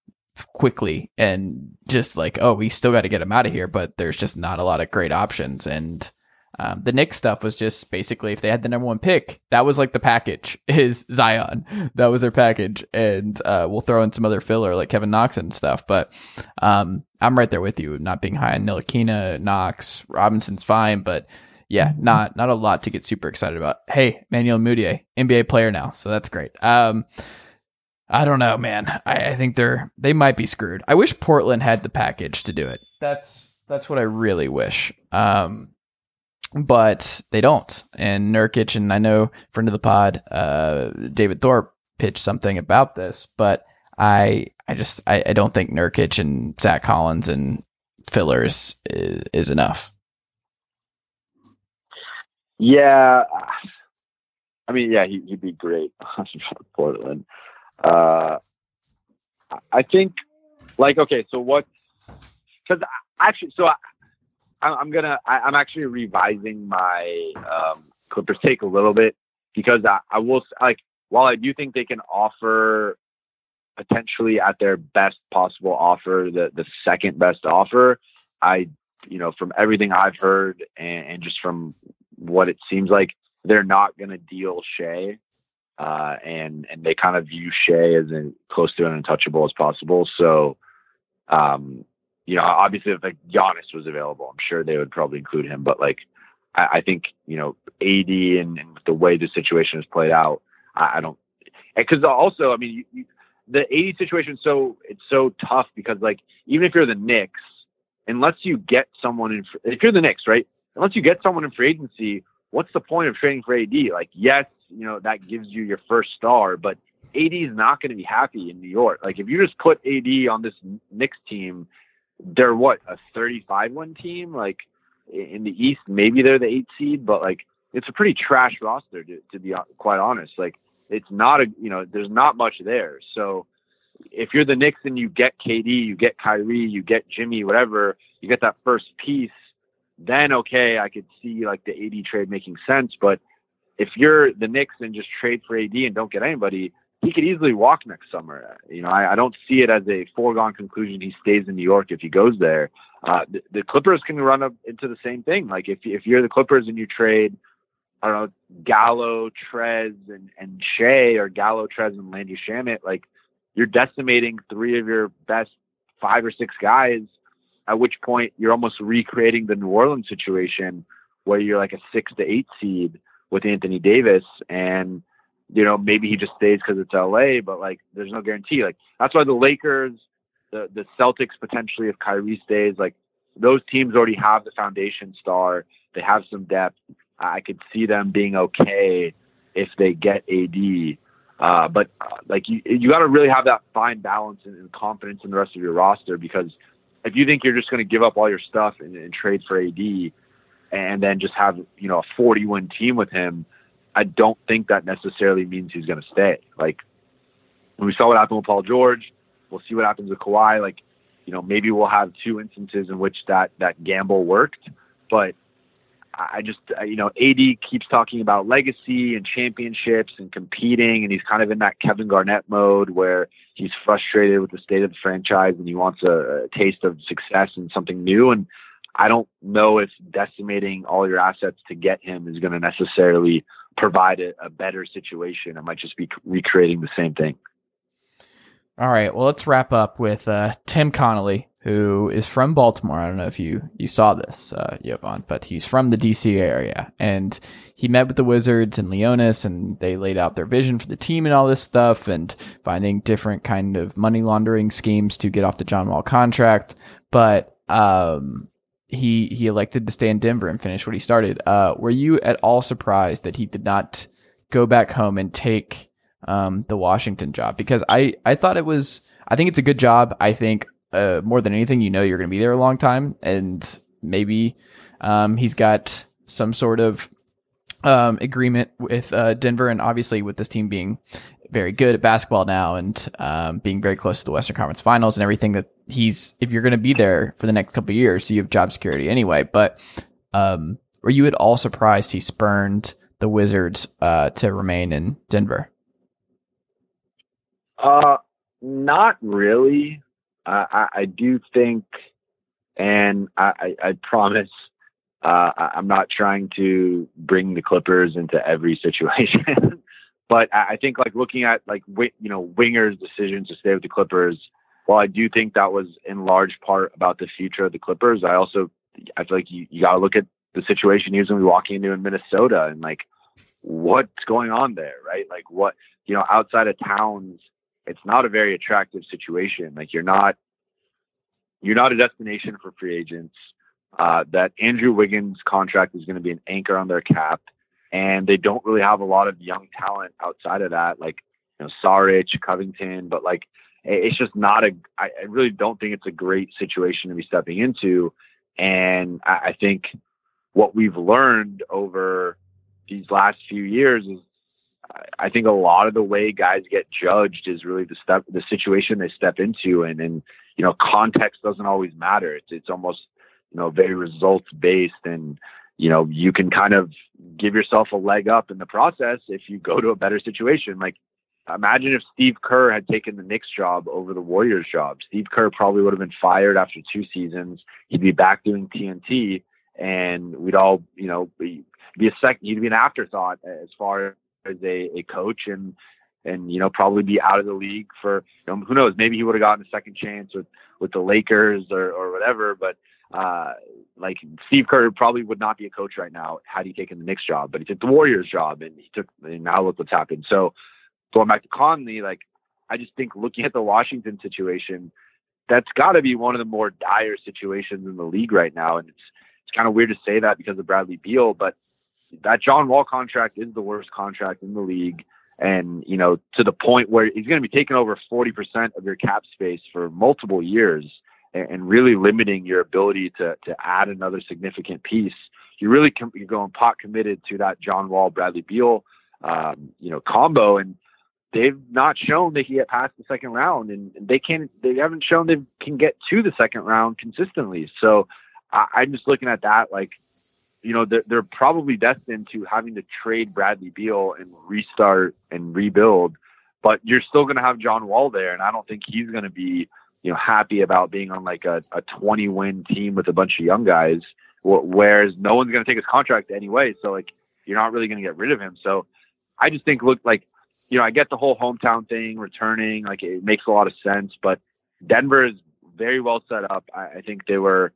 quickly and just like oh we still got to get him out of here but there's just not a lot of great options and um, the Knicks stuff was just basically if they had the number one pick, that was like the package is Zion. That was their package, and uh, we'll throw in some other filler like Kevin Knox and stuff. But um, I'm right there with you, not being high on Ntilikina, Knox, Robinson's fine, but yeah, not not a lot to get super excited about. Hey, Emmanuel Mudiay, NBA player now, so that's great. Um, I don't know, man. I, I think they're they might be screwed. I wish Portland had the package to do it. That's that's what I really wish. Um, but they don't. And Nurkic, and I know friend of the pod, uh, David Thorpe pitched something about this, but I I just I, I don't think Nurkic and Zach Collins and fillers is, is enough. Yeah, I mean, yeah, he, would be great on Portland. Uh, I think, like, okay, so what? Because actually, so I, I'm gonna. I, am actually revising my um, Clippers take a little bit because I, I will like while I do think they can offer potentially at their best possible offer the the second best offer. I you know from everything I've heard and, and just from what it seems like they're not going to deal Shai. Uh, and and they kind of view Shai as in, close to an untouchable as possible. So, um, you know, obviously if like Giannis was available, I'm sure they would probably include him. But like, I, I think you know, AD and, and, the way the situation has played out, I, I don't. Because also, I mean, you, you, the AD situation so it's so tough because like even if you're the Knicks, unless you get someone in, if you're the Knicks, right? Unless you get someone in free agency, what's the point of trading for AD? Like, yes, you know that gives you your first star, but AD is not going to be happy in New York. Like, if you just put AD on this Knicks team, they're what a 35 one team. Like in the East, maybe they're the eight seed, but like it's a pretty trash roster to, to be quite honest. Like it's not a you know there's not much there. So if you're the Knicks and you get KD, you get Kyrie, you get Jimmy, whatever, you get that first piece, then okay, I could see like the AD trade making sense. But if you're the Knicks and just trade for AD and don't get anybody, he could easily walk next summer. You know, I, I don't see it as a foregone conclusion he stays in New York if he goes there. Uh, the, the Clippers can run up into the same thing. Like if if you're the Clippers and you trade I don't know, Gallo, Trez, and, and Shai, or Gallo, Trez, and Landry Shamet, like you're decimating three of your best five or six guys, at which point you're almost recreating the New Orleans situation where you're like a six to eight seed with Anthony Davis. And, you know, maybe he just stays because it's LA, but like there's no guarantee. Like that's why the Lakers, the, the Celtics potentially, if Kyrie stays, like those teams already have the foundation star. They have some depth. I could see them being okay if they get AD. Uh, but uh, like you, you got to really have that fine balance and, and, confidence in the rest of your roster because if you think you're just going to give up all your stuff and, and, trade for AD and then just have you know a 40 win team with him, I don't think that necessarily means he's going to stay. Like when we saw what happened with Paul George, we'll see what happens with Kawhi. Like you know maybe we'll have two instances in which that that gamble worked, but I just, you know, AD keeps talking about legacy and championships and competing, and he's kind of in that Kevin Garnett mode where he's frustrated with the state of the franchise and he wants a, a taste of success and something new. And I don't know if decimating all your assets to get him is going to necessarily provide a, a better situation. It might just be recreating the same thing. All right. Well, let's wrap up with uh, Tim Connelly who is from Baltimore. I don't know if you you saw this, uh, Jovan, but he's from the DC area, and he met with the Wizards and Leonsis, and they laid out their vision for the team and all this stuff, and finding different kind of money laundering schemes to get off the John Wall contract. But um, he he elected to stay in Denver and finish what he started. Uh, were you at all surprised that he did not go back home and take um, the Washington job? Because I I thought it was. I think it's a good job. I think uh, more than anything, you know you're going to be there a long time, and maybe um, he's got some sort of um, agreement with uh, Denver, and obviously with this team being very good at basketball now and um, being very close to the Western Conference Finals and everything that he's if you're going to be there for the next couple years, so you have job security anyway. But um, were you at all surprised he spurned the Wizards uh, to remain in Denver? Uh, not really. I, I do think, and I, I, I promise, uh, I'm not trying to bring the Clippers into every situation, but I think like looking at like you know Winger's decision to stay with the Clippers. While I do think that was in large part about the future of the Clippers, I also I feel like you, you got to look at the situation he was going to be walking into in Minnesota and like what's going on there, right? Like what you know outside of Towns it's not a very attractive situation. Like you're not you're not a destination for free agents. Uh, that Andrew Wiggins contract is going to be an anchor on their cap, and they don't really have a lot of young talent outside of that, like you know Saric, Covington, but like it's just not a. I really don't think it's a great situation to be stepping into, and I, I think what we've learned over these last few years is I think a lot of the way guys get judged is really the step, the situation they step into, and and you know context doesn't always matter. It's it's almost you know very results based and you know you can kind of give yourself a leg up in the process if you go to a better situation like imagine if Steve Kerr had taken the Knicks job over the Warriors job. Steve Kerr probably would have been fired after two seasons. He'd be back doing TNT, and we'd all, you know, be, be a second. He'd be an afterthought as far as a, a coach, and and you know probably be out of the league for you know, who knows. Maybe he would have gotten a second chance with with the Lakers or or whatever, but. Uh, like Steve Kerr probably would not be a coach right now had he taken the Knicks job, but he took the Warriors job and he took, and now look what's happened. So, going back to Connelly, like I just think looking at the Washington situation, that's got to be one of the more dire situations in the league right now. And it's it's kind of weird to say that because of Bradley Beal, but that John Wall contract is the worst contract in the league. And, you know, to the point where he's going to be taking over 40% of your cap space for multiple years and, and really limiting your ability to, to add another significant piece. You really com- you're going pot committed to that John Wall, Bradley Beal, um, you know, combo. And, they've not shown they can get past the second round and they can't they haven't shown they can get to the second round consistently so I, i'm just looking at that like you know they're, they're probably destined to having to trade bradley beal and restart and rebuild but you're still going to have john wall there and i don't think he's going to be you know happy about being on like a, a 20 win team with a bunch of young guys whereas no one's going to take his contract anyway so like you're not really going to get rid of him so i just think look like you know, I get the whole hometown thing, returning, like it makes a lot of sense, but Denver is very well set up. I, I think they were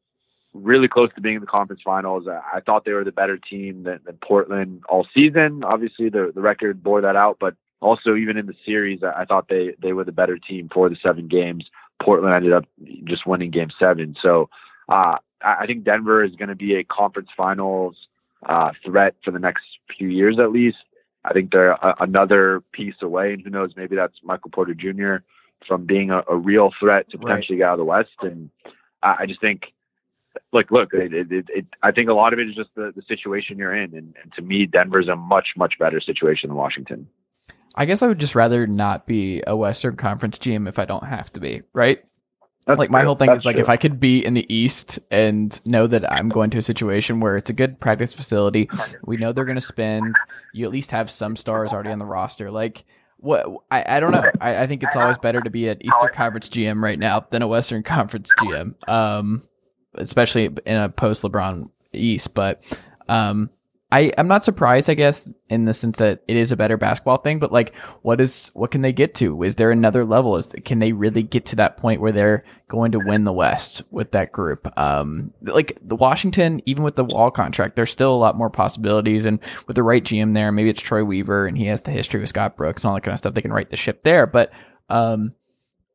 really close to being in the conference finals. I, I thought they were the better team than, than, Portland all season. Obviously, the, the record bore that out, but also even in the series, I, I thought they, they were the better team for the seven games. Portland ended up just winning game seven. So uh, I, think Denver is going to be a conference finals uh, threat for the next few years at least. I think they're a, another piece away, and who knows, maybe that's Michael Porter Jr. from being a, a real threat to potentially right. get out of the West. And I, I just think, like, look, it, it, it, I think a lot of it is just the, the situation you're in, and, and to me, Denver's a much much better situation than Washington. I guess I would just rather not be a Western Conference GM if I don't have to be, right? That's like my whole thing That's is like true. if I could be in the East and know that I'm going to a situation where it's a good practice facility, we know they're going to spend. You at least have some stars already on the roster. Like what I, I don't know. I, I think it's always better to be an Eastern Conference GM right now than a Western Conference GM. Um, especially in a post LeBron East, but um, I'm not surprised, I guess, in the sense that it is a better basketball thing. But like, what is what can they get to? Is there another level? Is can they really get to that point where they're going to win the West with that group? Um, like the Washington, even with the Wall contract, there's still a lot more possibilities. And with the right GM there, maybe it's Troy Weaver, and he has the history with Scott Brooks and all that kind of stuff. They can right the ship there, but um,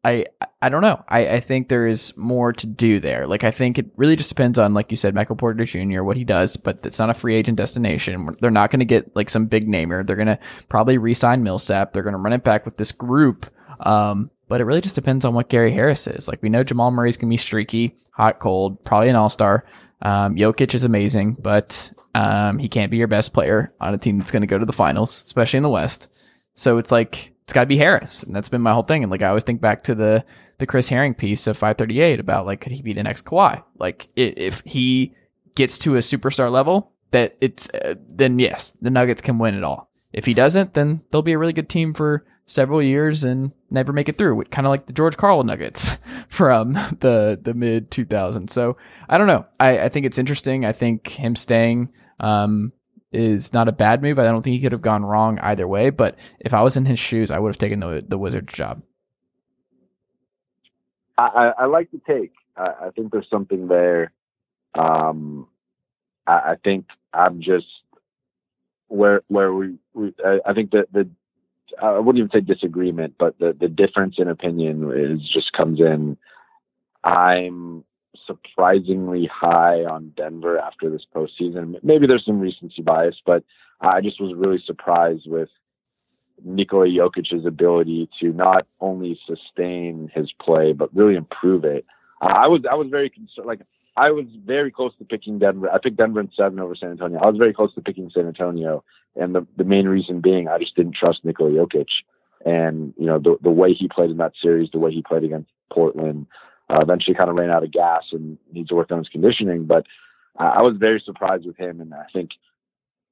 I I don't know. I, I think there is more to do there. Like I think it really just depends on, like you said, Michael Porter Jr. what he does. But it's not a free agent destination. They're not going to get like some big namer. They're going to probably re-sign Millsap. They're going to run it back with this group. Um, but it really just depends on what Gary Harris is. Like we know Jamal Murray's going to be streaky, hot, cold, probably an all star. Um, Jokic is amazing, but um, he can't be your best player on a team that's going to go to the finals, especially in the West. So it's like it's got to be Harris, and that's been my whole thing. And like I always think back to the the Chris Herring piece of 538 about like could he be the next Kawhi? Like if he gets to a superstar level, that it's uh, then yes, the Nuggets can win it all. If he doesn't, then they'll be a really good team for several years and never make it through. Kind of like the George Karl Nuggets from the the mid 2000s. So I don't know. I, I think it's interesting. I think him staying um, is not a bad move. I don't think he could have gone wrong either way. But if I was in his shoes, I would have taken the the Wizards job. I, I like the take. I, I, think there's something there. Um, I, I, think I'm just where where we, we I, I think that the I wouldn't even say disagreement, but the the difference in opinion is just comes in. I'm surprisingly high on Denver after this postseason. Maybe there's some recency bias, but I just was really surprised with Nikola Jokic's ability to not only sustain his play but really improve it. Uh, I was I was very concerned. Like I was very close to picking Denver. I picked Denver in seven over San Antonio. I was very close to picking San Antonio, and the the main reason being I just didn't trust Nikola Jokic. And you know the the way he played in that series, the way he played against Portland, uh, eventually kind of ran out of gas and needs to work on his conditioning. But I was very surprised with him, and I think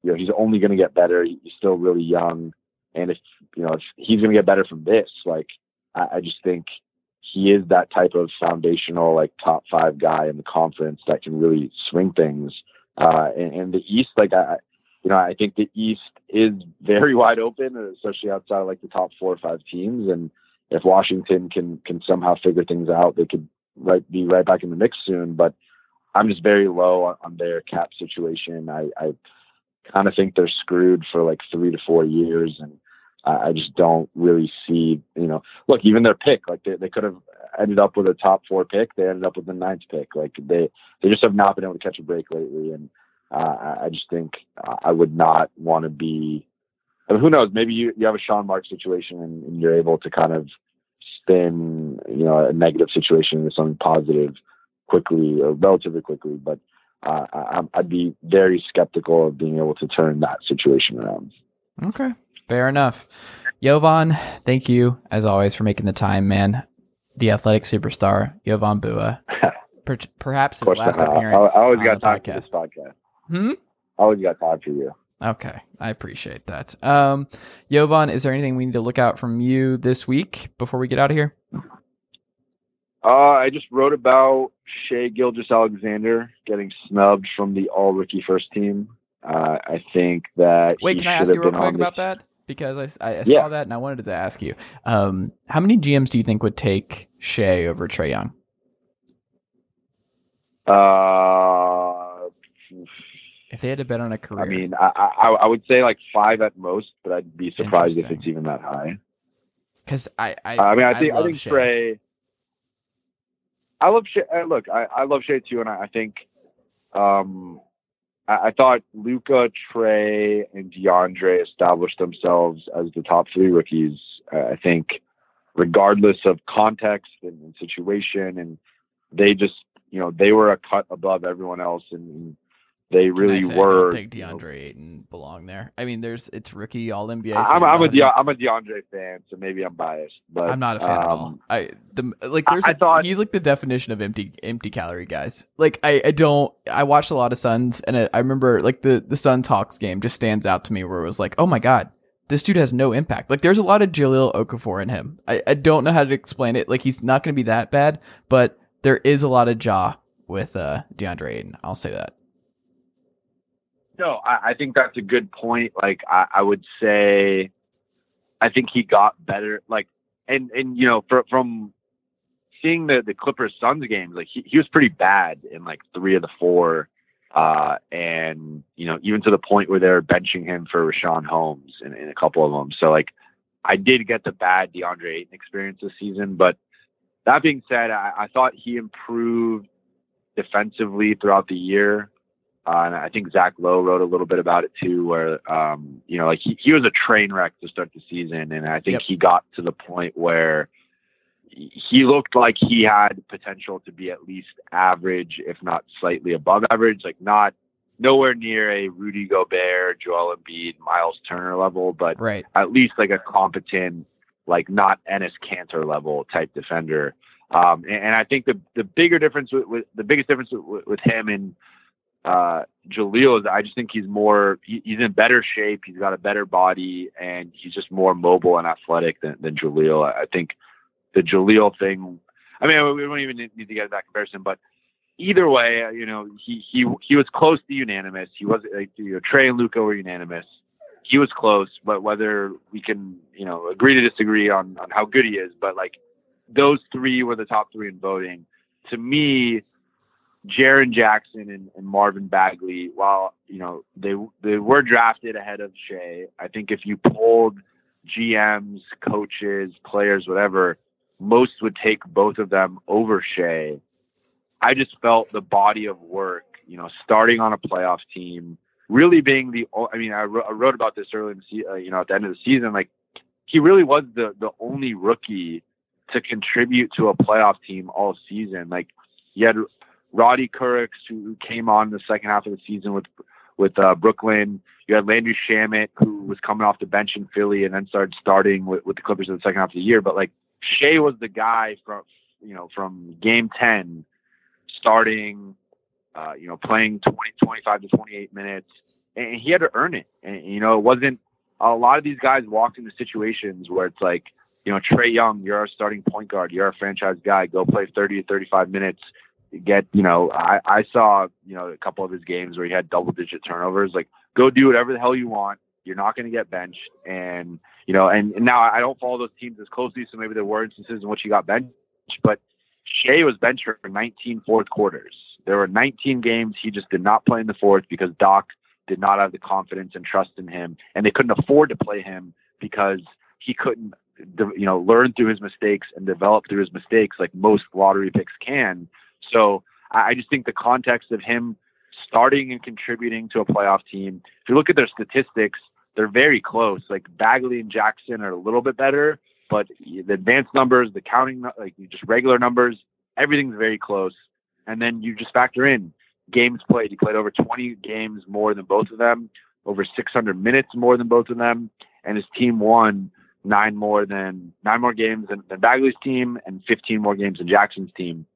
you know he's only going to get better. He's still really young, and if you know if he's going to get better from this, like I, I just think he is that type of foundational, like top five guy in the conference that can really swing things. Uh, and, and the East, like I, you know, I think the East is very wide open, especially outside of like the top four or five teams. And if Washington can can somehow figure things out, they could right be right back in the mix soon. But I'm just very low on, their cap situation. I, I kind of think they're screwed for like three to four years, and I, I just don't really see. You know, look, even their pick, like they, they could have ended up with a top four pick. They ended up with the ninth pick. Like they they just have not been able to catch a break lately, and uh, I just think I would not want to be. I mean, who knows? Maybe you, you have a Sean Marks situation and, and, you're able to kind of spin, you know, a negative situation into something positive quickly or relatively quickly. But uh, I, I'd be very skeptical of being able to turn that situation around. Okay, fair enough. Jovan, thank you as always for making the time, man. The athletic superstar, Jovan. Per- perhaps his last appearance. I, I always got time for this podcast. Hmm. I always got time for you. Okay, I appreciate that. Um, Jovan, is there anything we need to look out from you this week before we get out of here? Uh, I just wrote about Shai Gilgeous-Alexander getting snubbed from the All Rookie First Team. Uh, I think that. Wait, can I ask you real quick about that? Because I, I, I yeah. saw that and I wanted to ask you, um, how many GMs do you think would take Shai over Trae Young? Uh, if they had to bet on a career, I mean, I, I, I would say like five at most, but I'd be surprised if it's even that high. Because I, I, I mean, I think I, think. Trae. I love Shai. Uh, look, I, I love Shai too, and I, I think, um, I, I thought Luka, Trae, and DeAndre established themselves as the top three rookies. Uh, I think, regardless of context and, and situation, and they just you know they were a cut above everyone else, and, they really I were. I think DeAndre Ayton belong there. I mean, there's it's rookie All NBA. I'm, I'm a De- I'm a DeAndre fan, so maybe I'm biased, but I'm not a fan um, at all. Um, I the like there's I, I thought he's like the definition of empty empty calorie guys. Like I, I don't I watched a lot of Suns, and I, I remember like the the Suns Hawks game just stands out to me where it was like, oh my god, this dude has no impact. Like there's a lot of Jahlil Okafor in him. I, I don't know how to explain it. Like he's not going to be that bad, but there is a lot of jaw with uh, DeAndre Ayton. I'll say that. No, I, I think that's a good point. Like I, I, would say, I think he got better. Like and and you know for, from seeing the the Clippers Suns games, like he, he was pretty bad in like three of the four. Uh, and you know, even to the point where they're benching him for Richaun Holmes in, in a couple of them. So like, I did get the bad DeAndre Ayton experience this season, but that being said, I, I thought he improved defensively throughout the year. Uh, and I think Zach Lowe wrote a little bit about it too, where um, you know, like he, he was a train wreck to start the season, and I think yep. he got to the point where he looked like he had potential to be at least average, if not slightly above average, like not nowhere near a Rudy Gobert, Joel Embiid, Miles Turner level, but right. at least like a competent, like not Enes Kanter level type defender. Um, and, and, I think the the bigger difference with, with the biggest difference with, with him and uh, Jahlil is I just think he's more he, he's in better shape. He's got a better body, and he's just more mobile and athletic than, than. I, I think the Jahlil thing. I mean, we don't even need to get that comparison, but either way, uh, you know, he he he was close to unanimous. He was like, you know, Trae and Luka were unanimous. He was close, but whether we can, you know, agree to disagree on on how good he is, but like those three were the top three in voting. To me, Jaren Jackson and, and, Marvin Bagley, while you know they they were drafted ahead of Shai, I think if you pulled GMs, coaches, players, whatever, most would take both of them over Shai. I just felt the body of work, you know, starting on a playoff team, really being the. I mean, I, wrote about this early in the uh, you know at the end of the season, like he really was the the only rookie to contribute to a playoff team all season. Like you had Roddy Kurucs, who came on the second half of the season with with uh, Brooklyn. You had Landry Shamet, who was coming off the bench in Philly and then started starting with, with the Clippers in the second half of the year. But like Shai was the guy from you know, from game 10, starting, uh, you know, playing 20, 25 to 28 minutes, and he had to earn it. And, you know, it wasn't a lot of these guys walked into situations where it's like, you know, Trae Young, you're our starting point guard, you're our franchise guy, go play 30 to 35 minutes. Get, you know, I, I saw, you know, a couple of his games where he had double digit turnovers. Like, go do whatever the hell you want. You're not going to get benched. And, you know, and, and now I don't follow those teams as closely, so maybe there were instances in which he got benched, but Shai was benched for 19 fourth quarters. There were 19 games he just did not play in the fourth because Doc did not have the confidence and trust in him, and they couldn't afford to play him because he couldn't, you know, learn through his mistakes and develop through his mistakes like most lottery picks can. So I just think the context of him starting and contributing to a playoff team. If you look at their statistics, they're very close. Like Bagley and Jackson are a little bit better, but the advanced numbers, the counting, like just regular numbers, everything's very close. And then you just factor in games played. He played over 20 games more than both of them, over 600 minutes more than both of them, and his team won nine more than nine more games than, than Bagley's team and 15 more games than Jackson's team.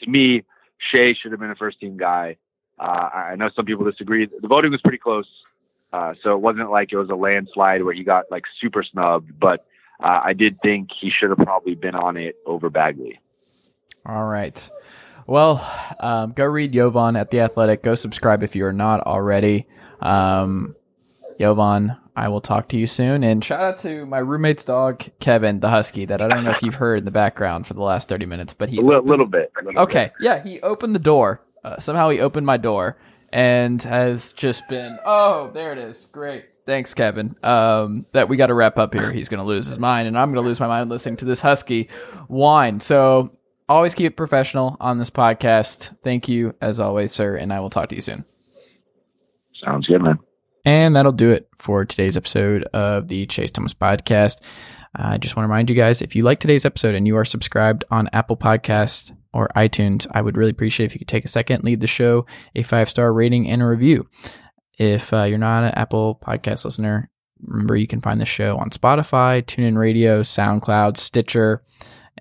To me, Shai should have been a first team guy. Uh, I know some people disagree. The voting was pretty close. Uh, so it wasn't like it was a landslide where he got like super snubbed, but uh, I did think he should have probably been on it over Bagley. All right. Well, um, go read Jovan at The Athletic. Go subscribe if you are not already. Um, Jovan, I will talk to you soon. And shout out to my roommate's dog, Kevin, the Husky, that I don't know if you've heard in the background for the last 30 minutes, but he. A little, little bit. A little okay. Bit. Yeah, he opened the door. Uh, somehow he opened my door and has just been oh there it is great thanks kevin um, that we got to wrap up here he's going to lose his mind and i'm going to lose my mind listening to this husky whine so always keep it professional on this podcast thank you as always sir and i will talk to you soon sounds good man and that'll do it for today's episode of the chase thomas podcast I just want to remind you guys if you like today's episode and you are subscribed on Apple Podcast or iTunes, I would really appreciate if you could take a second, leave the show a five star rating and a review. If uh, you're not an Apple Podcast listener, remember you can find the show on Spotify, TuneIn Radio, SoundCloud, Stitcher,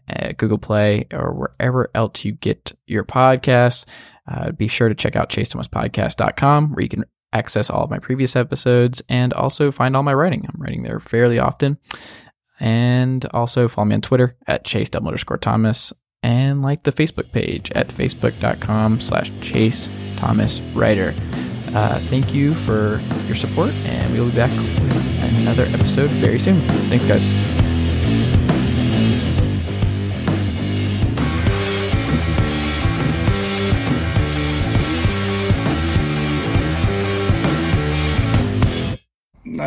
uh, Google Play, or wherever else you get your podcasts. Uh, be sure to check out chasethomaspodcast.com where you can access all of my previous episodes and also find all my writing. I'm writing there fairly often. And also follow me on Twitter at chase underscore Thomas and like the Facebook page at facebook.com slash chase Thomas Writer. Uh, thank you for your support, and we will be back with another episode very soon. Thanks, guys.